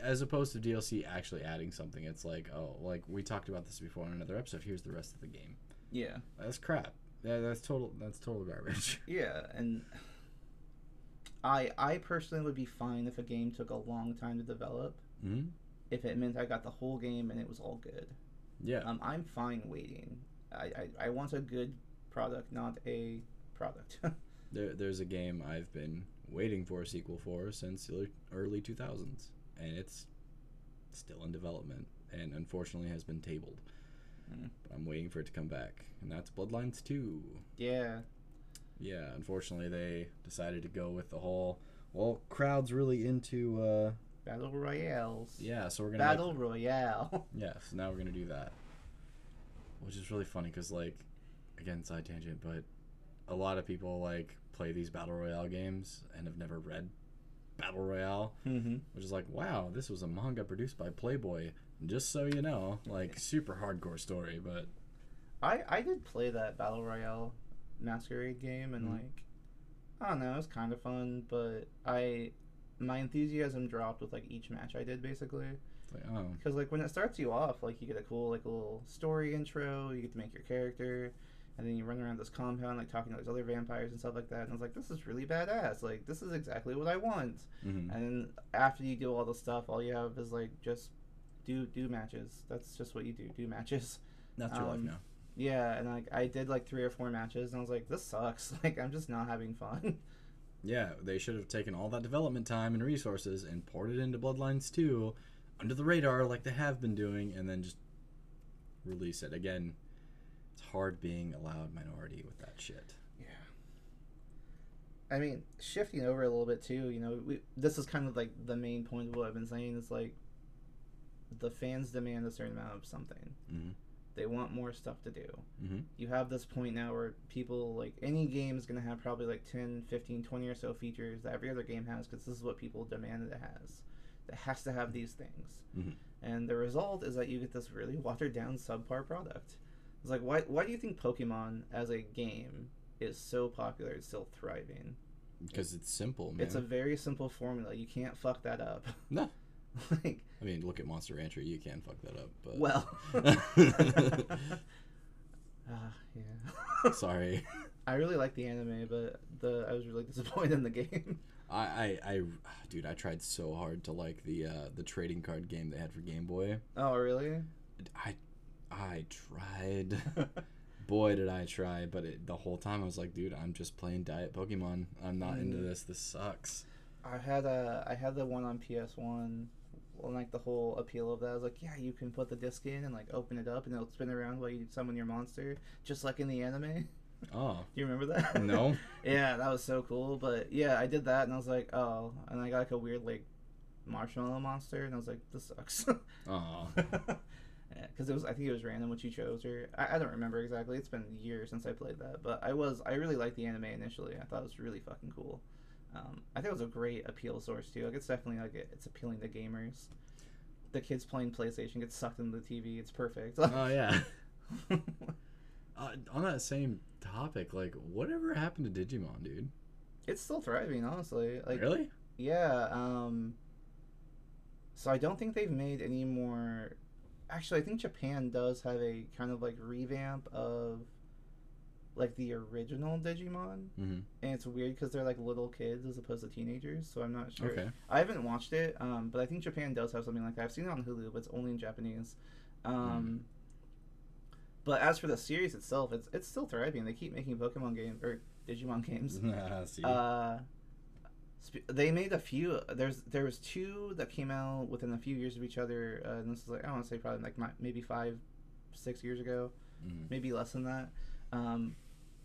As opposed to DLC actually adding something, it's like, oh, like we talked about this before in another episode. Here's the rest of the game. Yeah, That's crap. Yeah, that's total. That's total garbage. yeah, and I I personally would be fine if a game took a long time to develop. hmm If it meant I got the whole game and it was all good, Yeah. um, I'm fine waiting. I, I I want a good product, not a product. There, there's a game I've been waiting for a sequel for since the early 2000s, and it's still in development, and unfortunately has been tabled. Mm. But I'm waiting for it to come back, and that's Bloodlines 2. yeah, Yeah, unfortunately they decided to go with the whole. Well, crowds really into. uh battle royales. Yeah, so we're gonna. make- battle royale. Yeah, so now we're gonna do that, which is really funny because like, again, side tangent, but a lot of people like play these battle royale games and have never read battle royale, mm-hmm. which is like, wow, this was a manga produced by Playboy. Just so you know, like super hardcore story, but I I did play that battle royale masquerade game and Mhm. like I don't know, it was kind of fun, but I my enthusiasm dropped with like each match I did basically it's like, oh, because like when it starts you off like you get a cool like little story intro, you get to make your character. And then you run around this compound, like talking to these other vampires and stuff like that. And I was like, "This is really badass! Like, this is exactly what I want." mhm. And then after you do all the stuff, all you have is like just do do matches. That's just what you do. Do matches. that's your life um, now. Yeah, and like I did like three or four matches, and I was like, this sucks. Like I'm just not having fun. Yeah, they should have taken all that development time and resources and poured it into Bloodlines 2 under the radar like they have been doing and then just release it. Again, it's hard being a loud minority with that shit. yeah. I mean, shifting over a little bit too. You know, we, this is kind of like the main point of what I've been saying. Is like the fans demand a certain amount of something. Mhm. They want more stuff to do. Mhm. You have this point now where people like any game is going to have probably like 10, 15, 20 or so features that every other game has because this is what people demand that it has. It has to have these things. Mhm. And the result is that you get this really watered down subpar product. It's like why why do you think Pokemon as a game is so popular it's still thriving? Because it's simple, man. It's a very simple formula. You can't fuck that up. No. like I mean, look at Monster Rancher. You can fuck that up, but well Ah, yeah. sorry. I really like the anime, but the I was really disappointed in the game. I, I, I, dude, I tried so hard to like the uh, the trading card game they had for Game Boy. Oh, really? I, I tried. Boy, did I try! But it, the whole time I was like, dude, I'm just playing Diet Pokemon. I'm not into Mm. this. This sucks. I had a I had the one on PS One. Well, like the whole appeal of that, was like, yeah, you can put the disc in and like open it up, and it'll spin around while you summon your monster, just like in the anime. Oh Do you remember that? no. yeah, that was so cool. But yeah, I did that, and I was like, oh, and I got like a weird like marshmallow monster, and I was like, this sucks. Oh. Because it was, I think it was random what you chose, or I, I don't remember exactly. It's been years since I played that, but I was, I really liked the anime initially. I thought it was really fucking cool. Um, I think it was a great appeal source too. Like it's definitely like it, it's appealing to gamers. The kids playing PlayStation get sucked into the TV. It's perfect. Oh yeah. Uh, on that same topic, like, whatever happened to Digimon, dude? it's still thriving, honestly. Like really? Yeah. Um, so I don't think they've made any more. Actually, I think Japan does have a kind of like revamp of like the original Digimon, hmm and it's weird because they're like little kids as opposed to teenagers. So I'm not sure. Okay. I haven't watched it, um, but I think Japan does have something like that. I've seen it on Hulu, but it's only in Japanese. Um, But as for the series itself, it's it's still thriving. They keep making Pokemon games or Digimon games. See. Uh, sp- they made a few. There's there was two that came out within a few years of each other. Uh, and this is like I want to say probably like mi- maybe five, six years ago, Mhm. maybe less than that. Um,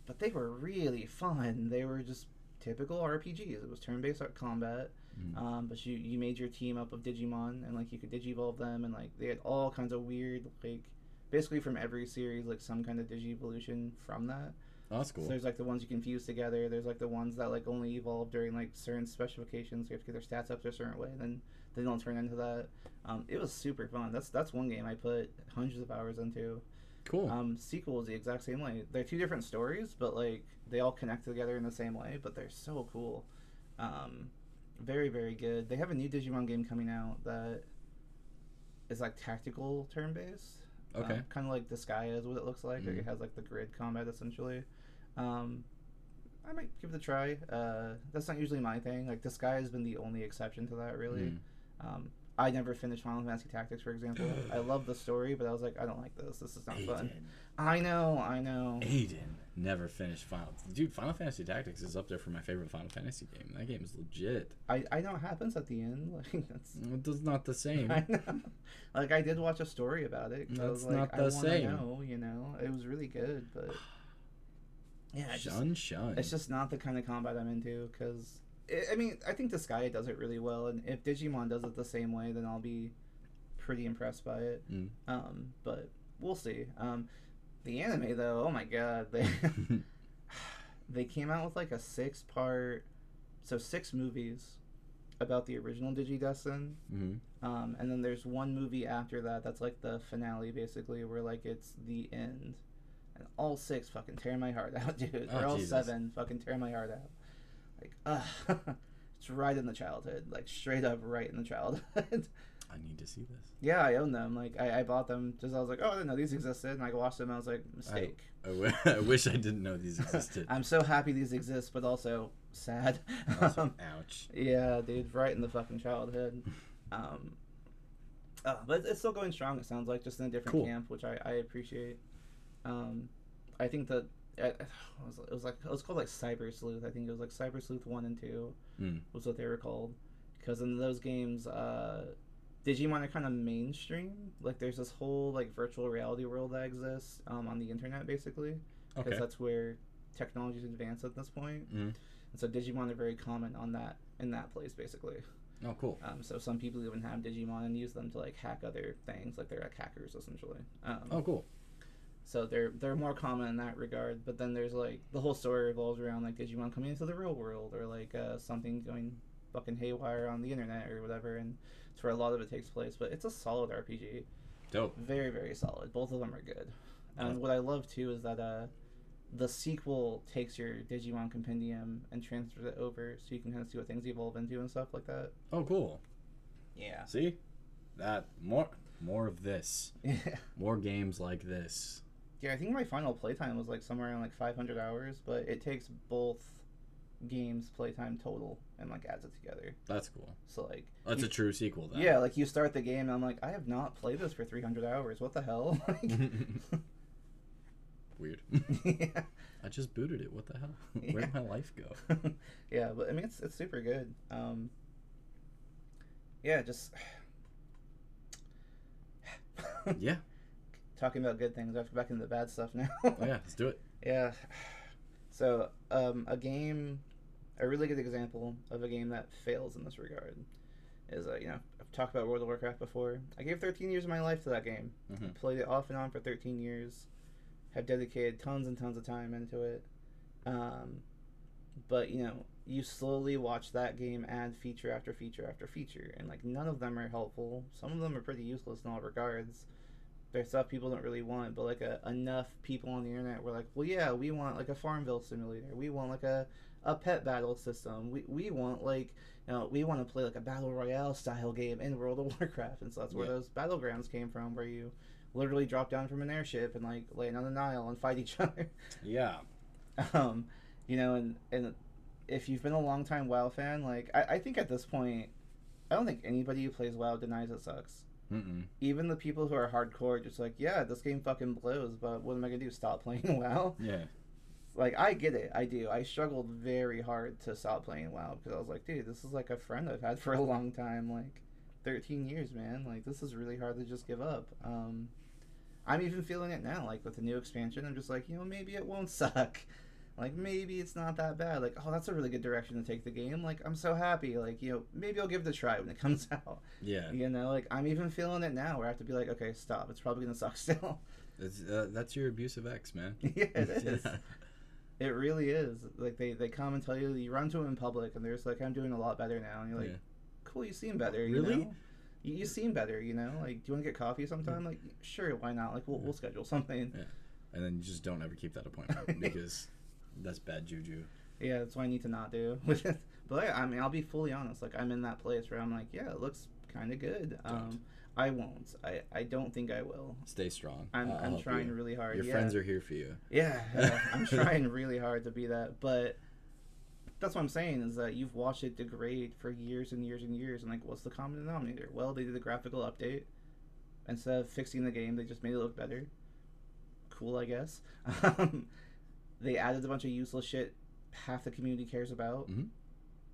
but they were really fun. They were just typical RPGs. It was turn-based combat. Mhm. Um, but you you made your team up of Digimon and like you could Digivolve them and like they had all kinds of weird like basically from every series like some kind of Digivolution from that. Oh, that's cool. So there's like the ones you can fuse together. There's like the ones that like only evolve during like certain specifications. You have to get their stats up to a certain way. Then they don't turn into that. Um, it was super fun. That's that's one game I put hundreds of hours into. Cool. Um, sequel is the exact same way. They're two different stories, but like they all connect together in the same way. But they're so cool. Um, very very good. They have a new Digimon game coming out that is like tactical turn based. okay. kind of like Disgaea is what it looks like. Like Mhm. it has like the grid combat essentially. Um, I might give it a try. Uh, that's not usually my thing. Like Disgaea has been the only exception to that really. Mm. Um, I never finished Final Fantasy Tactics, for example. I love the story, but I was like, I don't like this. This is not fun. I know, I know. Aiden never finished Final. Dude, Final Fantasy Tactics is up there for my favorite Final Fantasy game. That game is legit. I, I know what happens at the end. Like that's. It's not the same. I know. Like I did watch a story about it. I That's like, not I the wanna same. Know, you know, it was really good, but yeah, it just Shun, shun. It's just not the kind of combat I'm into because I mean I think Disgaea does it really well, and if Digimon does it the same way, then I'll be pretty impressed by it. Mm. Um, but we'll see. Um, the anime though, oh my god, they they came out with like a six part, so six movies about the original DigiDestined. hmm Um, and then there's one movie after that that's like the finale, basically, where like it's the end. And all six fucking tear my heart out, dude. Oh, or all Jesus. seven fucking tear my heart out. Like, uh, it's right in the childhood. Like, straight up right in the childhood. I need to see this. yeah, I own them. Like, I, I bought them just, I was like, oh, I didn't know these existed. And I watched them, and I was like, mistake. I, w- I wish I didn't know these existed. I'm so happy these exist, but also sad. Also, Um, ouch. Yeah, dude, right in the fucking childhood. Um, uh, but it's still going strong. It sounds like just in a different Cool. camp, which I, I appreciate. Um, I think that it was, it was like it was called like Cyber Sleuth. I think it was like Cyber Sleuth one and two Hmm. was what they were called. Because in those games, uh, Digimon are kind of mainstream. Like there's this whole like virtual reality world that exists um, on the internet, basically because Okay. that's where technology's advanced at this point. Mhm. And so Digimon are very common on that in that place basically. Oh, cool. Um, so some people even have Digimon and use them to like hack other things, like they're like hackers essentially. Um, Oh, cool. So they're they're more common in that regard. But then there's like the whole story revolves around like Digimon coming into the real world or like uh, something going fucking haywire on the internet or whatever, and it's where a lot of it takes place. But it's a solid RPG Dope. very very solid both of them are good and what i love too is that uh the sequel takes your digimon compendium and transfers it over so you can kind of see what things evolve into and stuff like that Oh, cool. yeah See, that more more of this, yeah more games like this. Yeah i think my final playtime was like somewhere around like 500 hours but it takes both games playtime total and like adds it together That's cool. so like That's you- a true sequel. Then. yeah like you start the game and i'm like i have not played this for 300 hours what the hell Like, Weird. yeah I just booted it. What the hell? Yeah. Where did my life go? yeah, but I mean it's it's super good. Um, yeah, just Yeah. Talking about good things. I have to go back into the bad stuff now. Oh yeah. Let's do it. yeah. So um, a game, a really good example of a game that fails in this regard is uh, you know I've talked about World of Warcraft before. I gave 13 years of my life to that game. Mhm. Played it off and on for 13 years. Have dedicated tons and tons of time into it. Um, but you know, you slowly watch that game add feature after feature after feature, and like none of them are helpful. Some of them are pretty useless in all regards. There's stuff people don't really want, but like a, enough people on the internet were like, well, yeah, we want like a Farmville simulator. We want like a, a pet battle system. We, we want like you know we want to play like a battle royale style game in World of Warcraft, and so that's where Yeah. those battlegrounds came from, where you literally drop down from an airship and like land on an isle and fight each other. Yeah. Um, you know, and and if you've been a long time WoW fan, like I, I think at this point, I don't think anybody who plays WoW denies it sucks. Mm-mm. Even the people who are hardcore, just like, yeah, this game fucking blows, but what am I gonna do? Stop playing WoW? Yeah. Like, I get it, I do. I struggled very hard to stop playing WoW because I was like, dude, this is like a friend I've had for a long time, like, thirteen years, man. Like, this is really hard to just give up. Um, I'm even feeling it now, like with the new expansion. I'm just like, you know, maybe it won't suck. Like maybe it's not that bad. Like, oh, that's a really good direction to take the game. Like, I'm so happy. Like, you know, maybe I'll give it a try when it comes out. Yeah. You know, like I'm even feeling it now where I have to be like, okay, stop. It's probably gonna suck still. It's, uh, that's your abusive ex, man. yeah, it is. Yeah. It really is. Like they, they come and tell you you run to them in public and they're just like, I'm doing a lot better now. And you're like, Yeah. cool, you seem better. You Really? know? You, you seem better. You know, like, do you want to get coffee sometime? Like, sure, why not? Like, we'll, we'll schedule something. And then you just don't ever keep that appointment because that's bad juju. Yeah, that's what I need to not do. but like, I mean, I'll be fully honest. Like, I'm in that place where I'm like, yeah, it looks kind of good. Um, I won't. I, I don't think I will. Stay strong. I'm, I'll I'm trying you. really hard. Your yeah. friends are here for you. Yeah, yeah, I'm trying really hard to be that, but that's what I'm saying is that you've watched it degrade for years and years and years, and like, what's the common denominator? Well, they did a graphical update. Instead of fixing the game, they just made it look better. Cool, I guess. They added a bunch of useless shit half the community cares about. Mhm.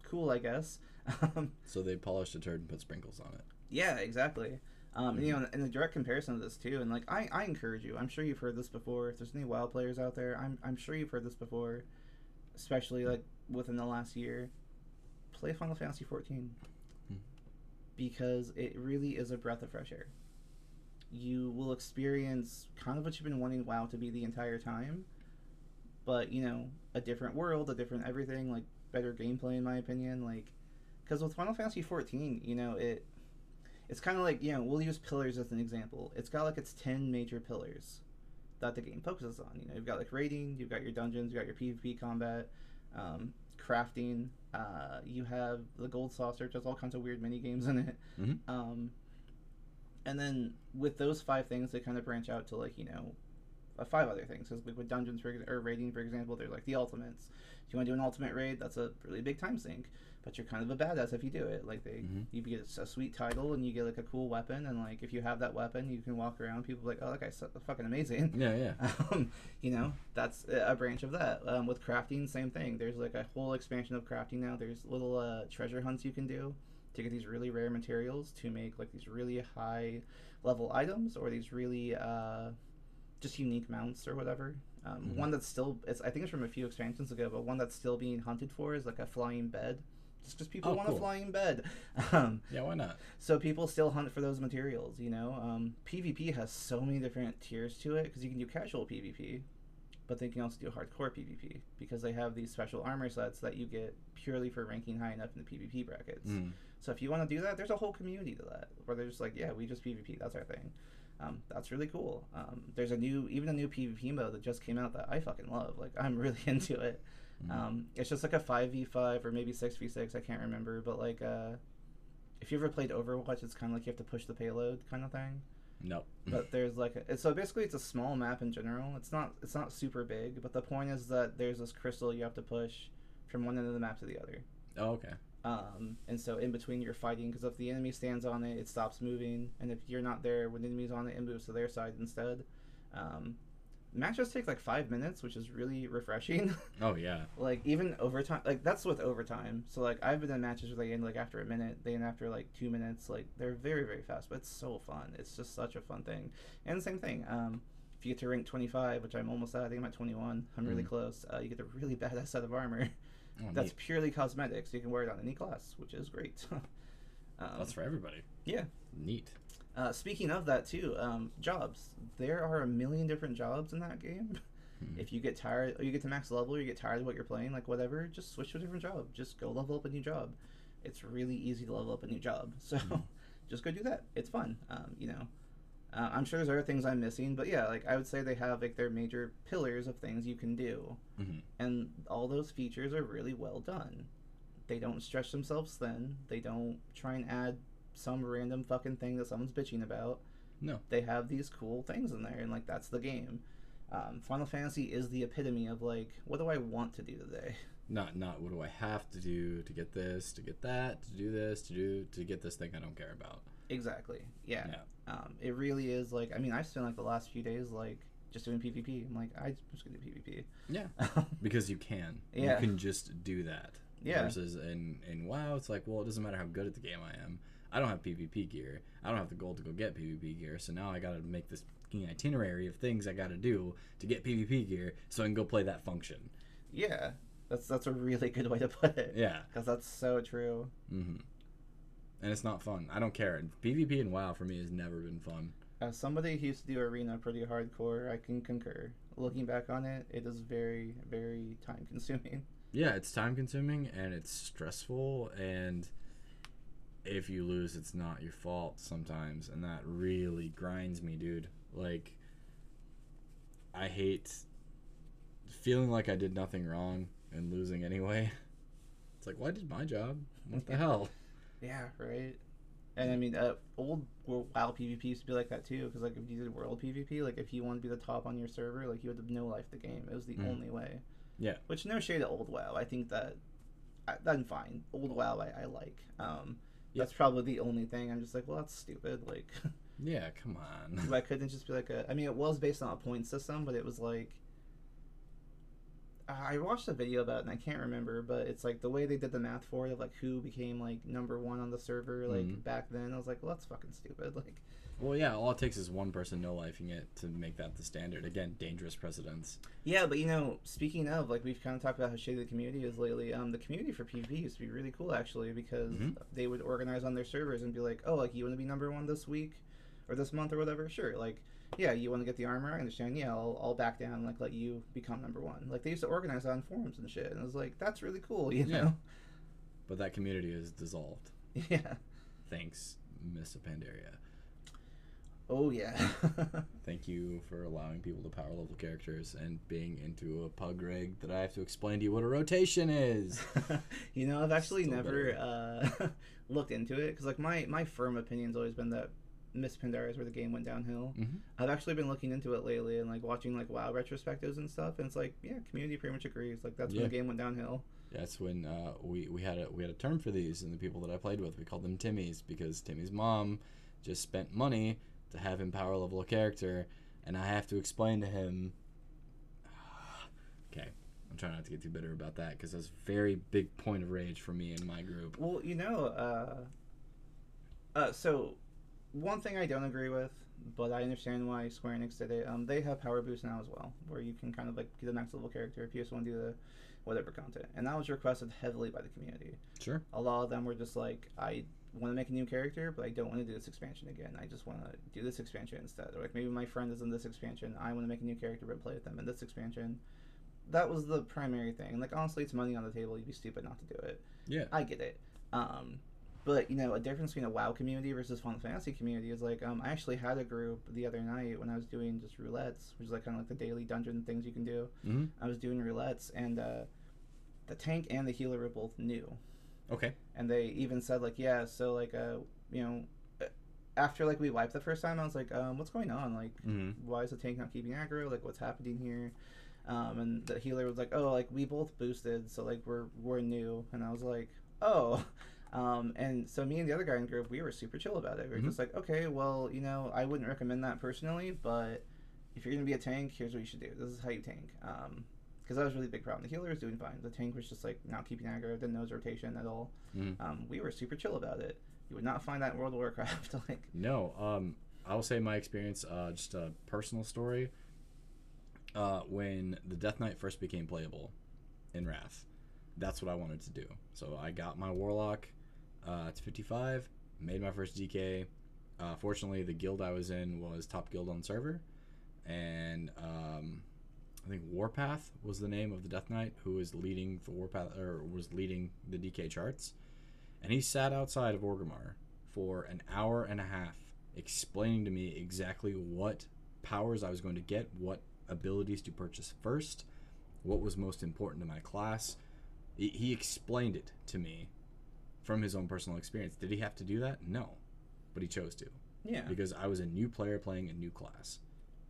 Cool, I guess. Um, So they polished a turd and put sprinkles on it. yeah, exactly. Um, and, you Mm-hmm. know, in the direct comparison of this too, and like I, I encourage you. I'm sure you've heard this before. If there's any WoW players out there, I'm, I'm sure you've heard this before, especially like within the last year. Play Final Fantasy 14 Hmm. because it really is a breath of fresh air. You will experience kind of what you've been wanting WoW to be the entire time, but you know, a different world, a different everything, like better gameplay in my opinion. Like, because with Final Fantasy 14, you know it it's kind of like you know we'll use pillars as an example it's got like its 10 major pillars that the game focuses on you know you've got like raiding you've got your dungeons you've got your pvp combat um, crafting uh, you have the gold saucer which has all kinds of weird mini games in it Mhm. um, and then with those five things they kind of branch out to like you know uh, five other things. Because like with dungeons for, or raiding for example they're like the ultimates. If you want to do an ultimate raid that's a really big time sink but you're kind of a badass if you do it. Like they Mhm. you get a sweet title and you get like a cool weapon and like if you have that weapon you can walk around people like oh that guy's so fucking amazing. Yeah, yeah. um, you know that's a branch of that. Um, with crafting same thing. There's like a whole expansion of crafting now. There's little uh, treasure hunts you can do to get these really rare materials to make like these really high level items or these really uh, just unique mounts or whatever um, Mhm. one that's still it's i think it's from a few expansions ago but one that's still being hunted for is like a flying bed just because people Oh, want cool. a flying bed um, Yeah, why not? so people still hunt for those materials, you know. Um, PvP has so many different tiers to it because you can do casual PvP, but they can also do hardcore PvP because they have these special armor sets that you get purely for ranking high enough in the PvP brackets. Mm. So if you want to do that, there's a whole community to that where they're just like, yeah, we just PvP, that's our thing. Um, that's really cool. Um, there's a new, even a new PvP mode that just came out that I fucking love. Like I'm really into it. Mhm. Um, it's just like a five v five or maybe six v six. I can't remember, but like uh, if you ever played Overwatch, it's kind of like you have to push the payload kind of thing. Nope. But there's like a, so basically it's a small map in general. It's not it's not super big, but the point is that there's this crystal you have to push from one end of the map to the other. Oh, okay. Um, and so in between you're fighting because if the enemy stands on it, it stops moving, and if you're not there when the enemy's on it, it moves to their side instead. Um, matches take like five minutes, which is really refreshing. Oh, yeah. like even overtime like that's with overtime so like i've been in matches where they end like after a minute they end after like two minutes like they're very very fast but it's so fun it's just such a fun thing and same thing um if you get to rank 25 which i'm almost at i think i'm at 21 i'm really Mm. close uh, you get a really badass set of armor Oh, that's neat. purely cosmetic so you can wear it on any class which is great um, That's for everybody. yeah. Neat. uh, speaking of that too um, jobs there are a million different jobs in that game Hmm. if you get tired or you get to max level or you get tired of what you're playing like whatever just switch to a different job just go level up a new job it's really easy to level up a new job so Mhm. just go do that it's fun um, you know uh, i'm sure there's other things i'm missing but yeah like i would say they have like their major pillars of things you can do Mhm. and all those features are really well done they don't stretch themselves thin they don't try and add some random fucking thing that someone's bitching about No. they have these cool things in there and like that's the game Um, Final Fantasy is the epitome of like, what do I want to do today? Not not what do I have to do to get this, to get that, to do this, to do to get this thing I don't care about. Exactly. Yeah. Yeah. Um, it really is like. I mean, I've spent like the last few days like just doing PvP. I'm like, I just gonna do PvP. Yeah. Because you can. Yeah. You can just do that. Yeah. Versus in in WoW, it's like, well, it doesn't matter how good at the game I am. I don't have PvP gear. I don't have the gold to go get PvP gear. So now I got to make this itinerary of things I got to do to get PvP gear so I can go play that function. yeah. That's that's a really good way to put it. Yeah. Because that's so true. hmm And it's not fun. I don't care. PvP and WoW for me has never been fun. As somebody who used to do arena pretty hardcore, I can concur. Looking back on it, it is very, very time consuming. Yeah, it's time consuming and it's stressful and if you lose it's not your fault sometimes and that really grinds me, dude. Like I hate feeling like I did nothing wrong and losing anyway. It's like, well, I did my job. What the hell? Yeah, right. And I mean, uh, old Wo- WoW PvP used to be like that too. Because like if you did World PvP, like if you wanted to be the top on your server, like you had to no life the game. It was the Mm. only way. Yeah. Which no shade at old WoW. I think that I, that's fine. Old WoW I, I like. Um, Yeah. That's probably the only thing. I'm just like, well, that's stupid. Like, Yeah, come on. I couldn't just be like a? I mean, it was based on a point system, but it was like. I watched a video about it and I can't remember, but it's like the way they did the math for it of like who became like number one on the server like Mhm. back then. I was like, well, that's fucking stupid. Like, Well, yeah, all it takes is one person no lifing it to make that the standard. Again, dangerous precedents. yeah, but you know, speaking of like we've kind of talked about how shitty the community is lately. Um, the community for PvP used to be really cool actually because Mhm. they would organize on their servers and be like, oh, like you want to be number one this week or this month or whatever. Sure, like. Yeah, you want to get the armor. I understand. Yeah, I'll, I'll back down. and, Like, let you become number one. Like, they used to organize on forums and shit, and it was like, that's really cool. You Yeah. know? But that community is dissolved. Yeah. Thanks, Miss Pandaria. Oh yeah. Thank you for allowing people to power level characters and being into a pug rig that I have to explain to you what a rotation is. you know, I've actually Still never uh, looked into it because, like, my my firm opinion's always been that Miss Pandaria is where the game went downhill. Mhm. I've actually been looking into it lately and like watching like WoW retrospectives and stuff, and it's like, yeah, community pretty much agrees. Like, that's when the game went downhill. That's when uh, we we had a we had a term for these, and the people that I played with, we called them Timmys because Timmy's mom just spent money to have him power level a character, and I have to explain to him. okay, I'm trying not to get too bitter about that because that's a very big point of rage for me and my group. Well, you know, uh, uh, so one thing I don't agree with, but I understand why Square Enix did it. Um, they have Power Boost now as well, where you can kind of like get the next level character if you just want to do the whatever content, and that was requested heavily by the community. Sure. A lot of them were just like, I want to make a new character, but I don't want to do this expansion again. I just want to do this expansion instead. Or like maybe my friend is in this expansion. I want to make a new character but play with them in this expansion. That was the primary thing. Like honestly, it's money on the table. You'd be stupid not to do it. Yeah. I get it. Um, but you know, a difference between a WoW community versus Final Fantasy community is like um, I actually had a group the other night when I was doing just roulettes, which is like kind of like the daily dungeon things you can do. hmm I was doing roulettes, and uh, the tank and the healer were both new, Okay. and they even said like, yeah, so like uh, you know, uh, after like we wiped the first time, I was like, um, what's going on? Like, hmm why is the tank not keeping aggro? Like, what's happening here? Um, and the healer was like, oh, like we both boosted, so like we're we're new, and I was like, oh. Um, and so me and the other guy in the group, we were super chill about it. We were Mhm. just like, okay, well, you know, I wouldn't recommend that personally, but if you're gonna be a tank, here's what you should do. This is how you tank. Um, because that was a really big problem. The healer was doing fine. The tank was just like not keeping aggro, didn't know his rotation at all. Mhm. Um, we were super chill about it. You would not find that in World of Warcraft. like, No, um, I will say my experience, uh, just a personal story. Uh, when the Death Knight first became playable in Wrath, that's what I wanted to do. So I got my Warlock uh, to 55, made my first DK. Uh, fortunately, the guild I was in was top guild on server, and um, I think Warpath was the name of the Death Knight who was leading the Warpath or was leading the DK charts, and he sat outside of Orgrimmar for an hour and a half explaining to me exactly what powers I was going to get, what abilities to purchase first, what was most important to my class. He explained it to me from his own personal experience. Did he have to do that? No, but he chose to yeah, because I was a new player playing a new class.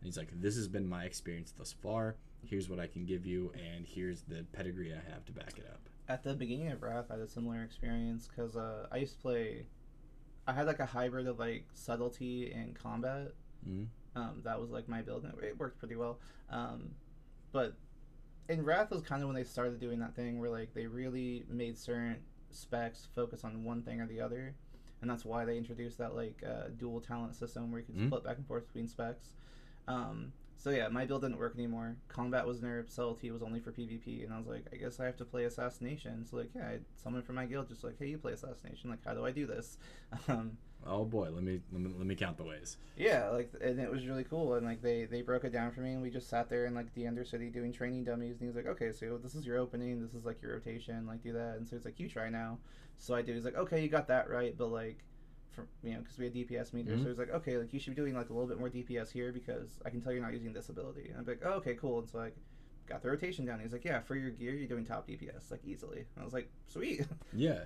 And he's like, "This has been my experience thus far. Here's what I can give you, and here's the pedigree I have to back it up." At the beginning of Wrath, I had a similar experience because uh, I used to play. I had like a hybrid of like subtlety and combat. Mhm. Um, that was like my build, and it worked pretty well. Um, but in Wrath was kind of when they started doing that thing where like they really made certain specs focus on one thing or the other, and that's why they introduced that like uh, dual talent system where you could Mhm. split back and forth between specs. Um, so yeah, my build didn't work anymore. Combat was nerfed. Subtlety was only for PvP, and I was like, I guess I have to play assassination. So like, yeah, I, someone from my guild just like, hey, you play assassination. Like, how do I do this? Um, Oh boy, let me let me, let me count the ways. yeah, like, and it was really cool. And like, they they broke it down for me, and we just sat there in like the Undercity doing training dummies. And he was like, okay, so this is your opening. This is like your rotation. Like, do that. And so he's like, you try now. So I did. He's like, okay, you got that right, but like. For, you know, because we had DPS meters, Mhm. so he's like, okay, like you should be doing like a little bit more DPS here because I can tell you're not using this ability. And I'm like, oh, okay, cool. And so like, got the rotation down. He's like, yeah, for your gear, you're doing top DPS like easily. And I was like, sweet. Yeah,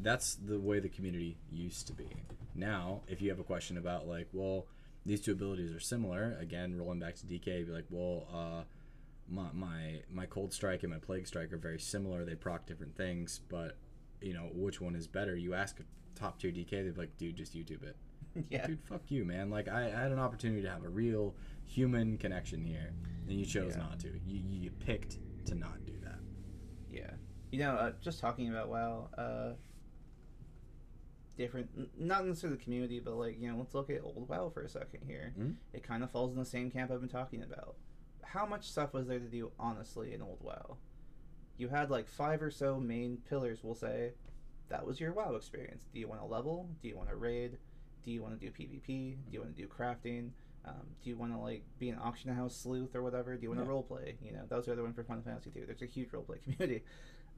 that's the way the community used to be. Now, if you have a question about like, well, these two abilities are similar. Again, rolling back to DK, be like, well, uh, my my my cold strike and my plague strike are very similar. They proc different things, but you know which one is better. You ask a top tier DK, they're like, dude, just YouTube it. yeah, Dude, fuck you, man. Like I, I had an opportunity to have a real human connection here, and you chose Yeah. not to. You you picked to not do that. yeah. You know, uh, just talking about WoW, uh, different, not necessarily the community, but like you know, let's look at old WoW for a second here. Mhm. It kind of falls in the same camp I've been talking about. How much stuff was there to do honestly in old WoW? You had like five or so main pillars, we'll say. That was your WoW experience. Do you want to level? Do you want to raid? Do you want to do PvP? Do you want to do crafting? Um, do you want to like be an auction house sleuth or whatever? Do you want to Yeah. role play? You know, that was the other one for Final Fantasy too. There's a huge role play community.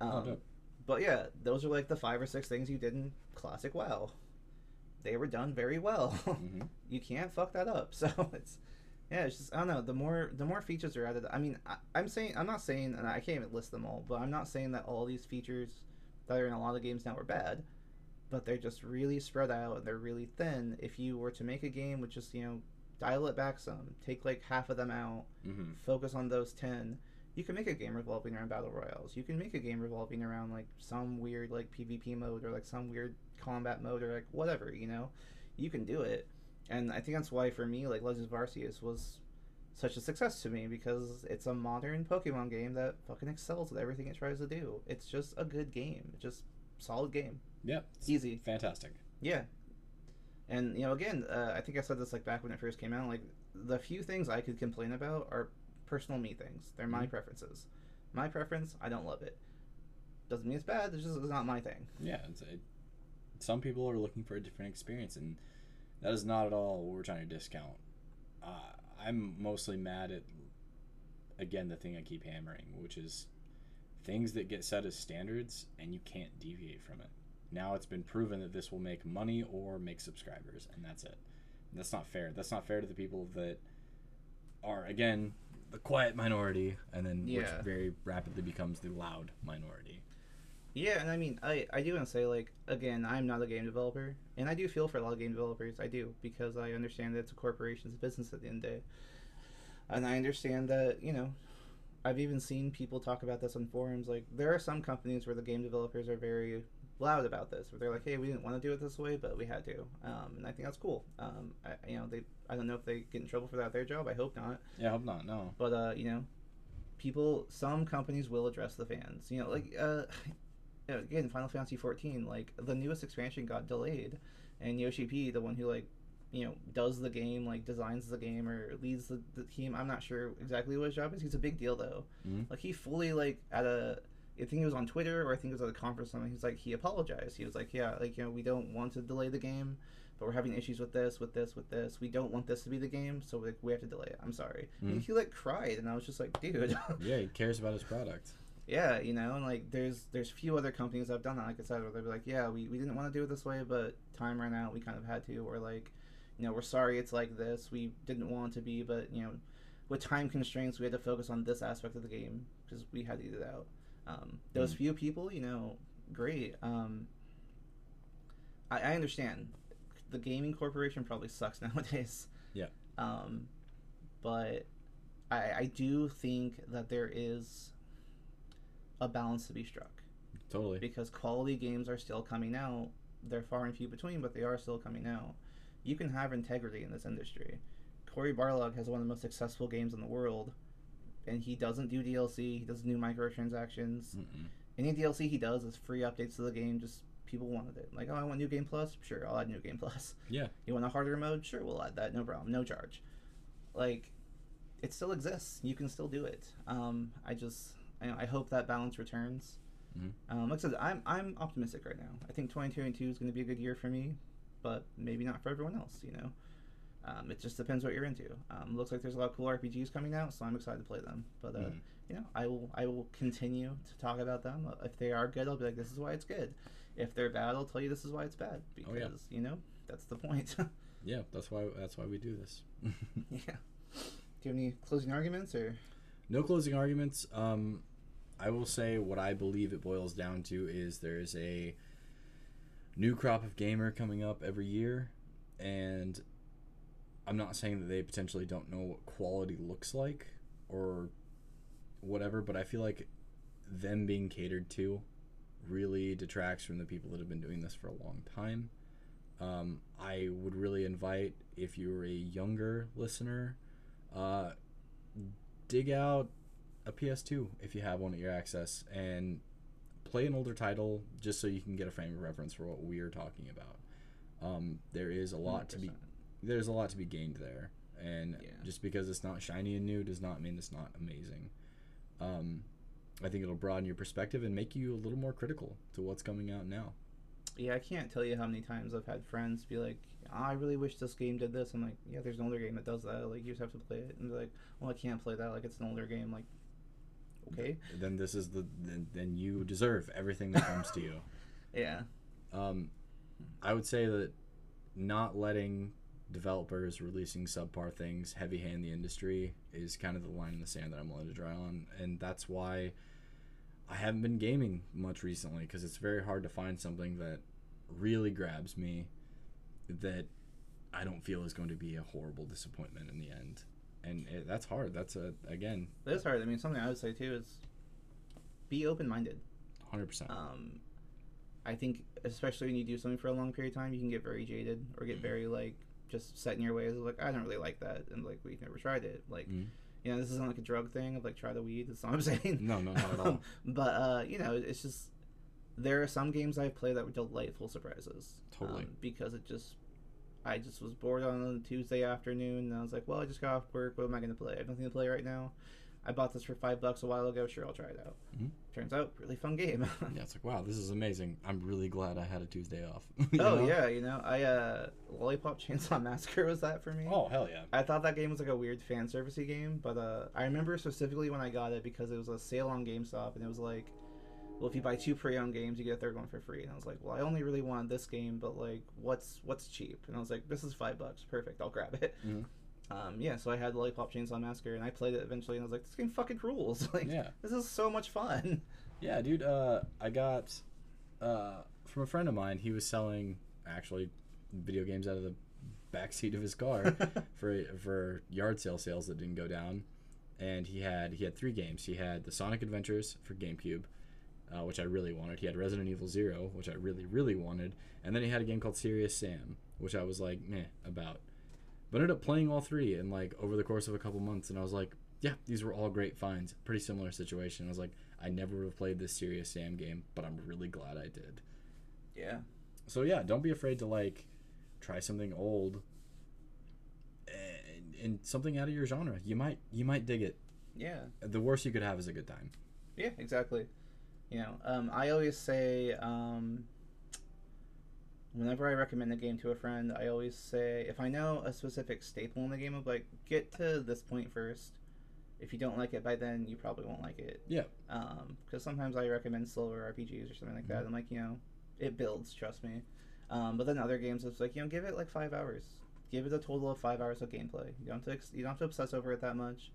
Um, Oh, but yeah, those are like the five or six things you did in classic WoW. They were done very well. hmm you can't fuck that up. So it's yeah, it's just I don't know. The more the more features are added, I mean, I, I'm saying I'm not saying, and I can't even list them all, but I'm not saying that all these features that are in a lot of games now are bad, but they're just really spread out and they're really thin. If you were to make a game with just you know dial it back some, take like half of them out, hmm focus on those 10 you can make a game revolving around battle royals. you can make a game revolving around like some weird like pvp mode or like some weird combat mode or like whatever you know you can do it and i think that's why for me like legends of arceus was such a success to me because it's a modern pokemon game that fucking excels at everything it tries to do it's just a good game just solid game Yeah, it's easy fantastic. yeah. And you know, again, uh, I think I said this like back when it first came out. Like the few things I could complain about are personal me things. They're my Mhm. preferences. My preference, I don't love it. Doesn't mean it's bad. It's just it's not my thing. Yeah, it's it, some people are looking for a different experience, and that is not at all what we're trying to discount. Uh, I'm mostly mad at, again, the thing I keep hammering, which is things that get set as standards and you can't deviate from it. Now it's been proven that this will make money or make subscribers, and that's it. That's not fair. That's not fair to the people that are, again, the quiet minority, and then which very rapidly becomes the loud minority. Yeah, and I mean, I I do want to say like again, I'm not a game developer, and I do feel for a lot of game developers. I do because I understand that it's a corporation's business at the end of the day, and I understand that you know, I've even seen people talk about this on forums. Like there are some companies where the game developers are very loud about this, where they're like, "Hey, we didn't want to do it this way, but we had to," um, and I think that's cool. Um, I, you know, they I don't know if they get in trouble for that at their job. I hope not. Yeah, I hope not. No. But uh, you know, people, some companies will address the fans. You know, like uh, you know, again, Final Fantasy 14, like the newest expansion got delayed, and Yoshi P, the one who like, you know, does the game, like designs the game or leads the, the team. I'm not sure exactly what his job is. He's a big deal though. Mhm. Like he fully like at a. I think it was on Twitter or I think it was at a conference. or Something. He's like he apologized. He was like, yeah, like you know, we don't want to delay the game, but we're having issues with this, with this, with this. We don't want this to be the game, so like we have to delay it. I'm sorry. And Mhm. he like cried, and I was just like, dude. Yeah, he cares about his product. Yeah, you know, and like there's there's few other companies that have done that, like I said, where they'll be like, yeah, we, we didn't want to do it this way, but time ran out, we kind of had to, or like, you know, we're sorry it's like this, we didn't want to be, but you know, with time constraints, we had to focus on this aspect of the game because we had to get it out. Um, those Mm. few people, you know, great. Um, I, I understand the gaming corporation probably sucks nowadays. Yeah. Um, but I, I do think that there is a balance to be struck Totally. because quality games are still coming out. They're far and few between, but they are still coming out. You can have integrity in this industry. Cory Barlog has one of the most successful games in the world, and he doesn't do DLC. He doesn't do microtransactions. Mm-mm. Any DLC he does is free updates to the game. Just people wanted it. Like, oh, I want New Game Plus. Sure, I'll add New Game Plus. Yeah. You want a harder mode? Sure, we'll add that. No problem. No charge. Like, it still exists. You can still do it. Um, I just, I, I hope that balance returns. Mhm. Um, like I said, I'm I'm optimistic right now. I think 2022 is going to be a good year for me, but maybe not for everyone else. You know, um, it just depends what you're into. Um, looks like there's a lot of cool RPGs coming out, so I'm excited to play them. But uh, Mhm. you know, I will I will continue to talk about them. If they are good, I'll be like, this is why it's good. If they're bad, I'll tell you this is why it's bad because Oh, yeah. you know that's the point. Yeah. That's why. That's why we do this. yeah. Do you have any closing arguments or? No closing arguments. Um, I will say what I believe it boils down to is there is a new crop of gamer coming up every year, and I'm not saying that they potentially don't know what quality looks like or whatever, but I feel like them being catered to really detracts from the people that have been doing this for a long time. Um, I would really invite if you're a younger listener, uh, dig out a PS2 if you have one at your access and play an older title just so you can get a frame of reference for what we are talking about. Um, there is a lot to be there's a lot to be gained there, and Yeah. just because it's not shiny and new does not mean it's not amazing. Um, I think it'll broaden your perspective and make you a little more critical to what's coming out now. Yeah, I can't tell you how many times I've had friends be like, "Oh, "I really wish this game did this." I'm like, "Yeah, there's an older game that does that. Like, you just have to play it." And they're like, "Well, I can't play that. Like, it's an older game." Like, okay, Then this is the then, then you deserve everything that comes to you. yeah, Um, I would say that not letting developers releasing subpar things heavy hand the industry is kind of the line in the sand that I'm willing to draw on, and that's why I haven't been gaming much recently because it's very hard to find something that really grabs me that I don't feel is going to be a horrible disappointment in the end, and it, that's hard. That's a again, That's hard. I mean, something I would say too is be open minded. hundred percent. Um, I think especially when you do something for a long period of time, you can get very jaded or get very like just set in your ways. Like I don't really like that, and like we've never tried it. Like Mhm. You know, this isn't like a drug thing of like try the weed. That's not what I'm saying. No, no, not at all. Um, but uh, you know, it's just there are some games I've played that were delightful surprises. Totally. um, because it just I just was bored on a Tuesday afternoon, and I was like, well, I just got off work. What am I going to play? I have nothing to play right now. I bought this for five bucks a while ago. Sure, I'll try it out. Mhm. Turns out, really fun game. Yeah, it's like wow, this is amazing. I'm really glad I had a Tuesday off. Oh know? yeah, you know, I uh, Lollipop Chainsaw Massacre was that for me. Oh hell yeah. I thought that game was like a weird fan servicey game, but uh, I remember specifically when I got it because it was a sale on GameStop, and it was like, well, if you buy two pre-owned games, you get a third one for free. And I was like, well, I only really wanted this game, but like, what's what's cheap? And I was like, this is five bucks, perfect, I'll grab it. Mhm. Um, yeah, so I had the Lollipop Chainsaw Massacre, and I played it eventually, and I was like, this game fucking rules. like, Yeah. this is so much fun. Yeah, dude. Uh, I got uh from a friend of mine. He was selling actually video games out of the back seat of his car for for yard sale sales that didn't go down. And he had he had three games. He had the Sonic Adventures for GameCube, uh, which I really wanted. He had Resident Evil Zero, which I really really wanted, and then he had a game called Serious Sam, which I was like meh about. But ended up playing all three and like over the course of a couple months, and I was like, yeah, these were all great finds. Pretty similar situation. I was like, I never would have played this Serious Sam game, but I'm really glad I did. yeah. So yeah, don't be afraid to like try something old and, and something out of your genre. You might you might dig it. Yeah. The worst you could have is a good time. Yeah, exactly. You know, um, I always say, um, whenever I recommend a game to a friend, I always say, if I know a specific staple in the game, of like, get to this point first. If you don't like it by then, you probably won't like it. Yeah. Um, Because sometimes I recommend slower RPGs or something like that. I'm like, you know, it builds, trust me. Um, but then other games, it's like, you know, give it like five hours. Give it a total of five hours of gameplay. You don't have to, ex- you don't have to obsess over it that much.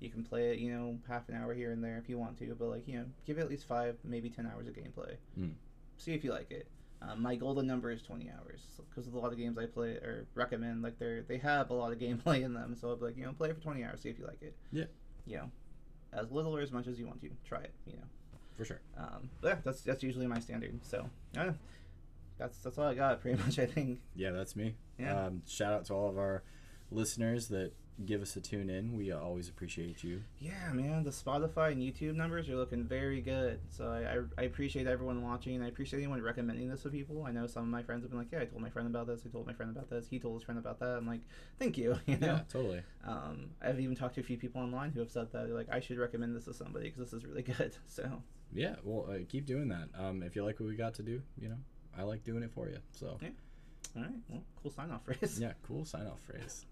You can play it, you know, half an hour here and there if you want to, but like, you know, give it at least five, maybe ten hours of gameplay. Mm. See if you like it. Um, my golden number is 20 hours because of a lot of games I play or recommend. Like they're they have a lot of gameplay in them, so I'll be like, you know, play it for 20 hours, see if you like it. Yeah. You know, as little or as much as you want to, try it. You know. For sure. Um, but yeah, that's that's usually my standard. So yeah, that's that's all I got pretty much. I think. Yeah, that's me. Yeah. Um, shout out to all of our listeners that give us a tune in. We always appreciate you. Yeah, man, the Spotify and YouTube numbers are looking very good. So I, I, I appreciate everyone watching. I appreciate anyone recommending this to people. I know some of my friends have been like, yeah, I told my friend about this. I told my friend about this. He told his friend about that. I'm like, thank you. You know. Yeah, totally. Um, I've even talked to a few people online who have said that They're like I should recommend this to somebody because this is really good. So Yeah, well, uh, keep doing that. Um, if you like what we got to do, you know, I like doing it for you. So, Yeah. all right, well, cool sign off phrase. yeah, cool sign off phrase.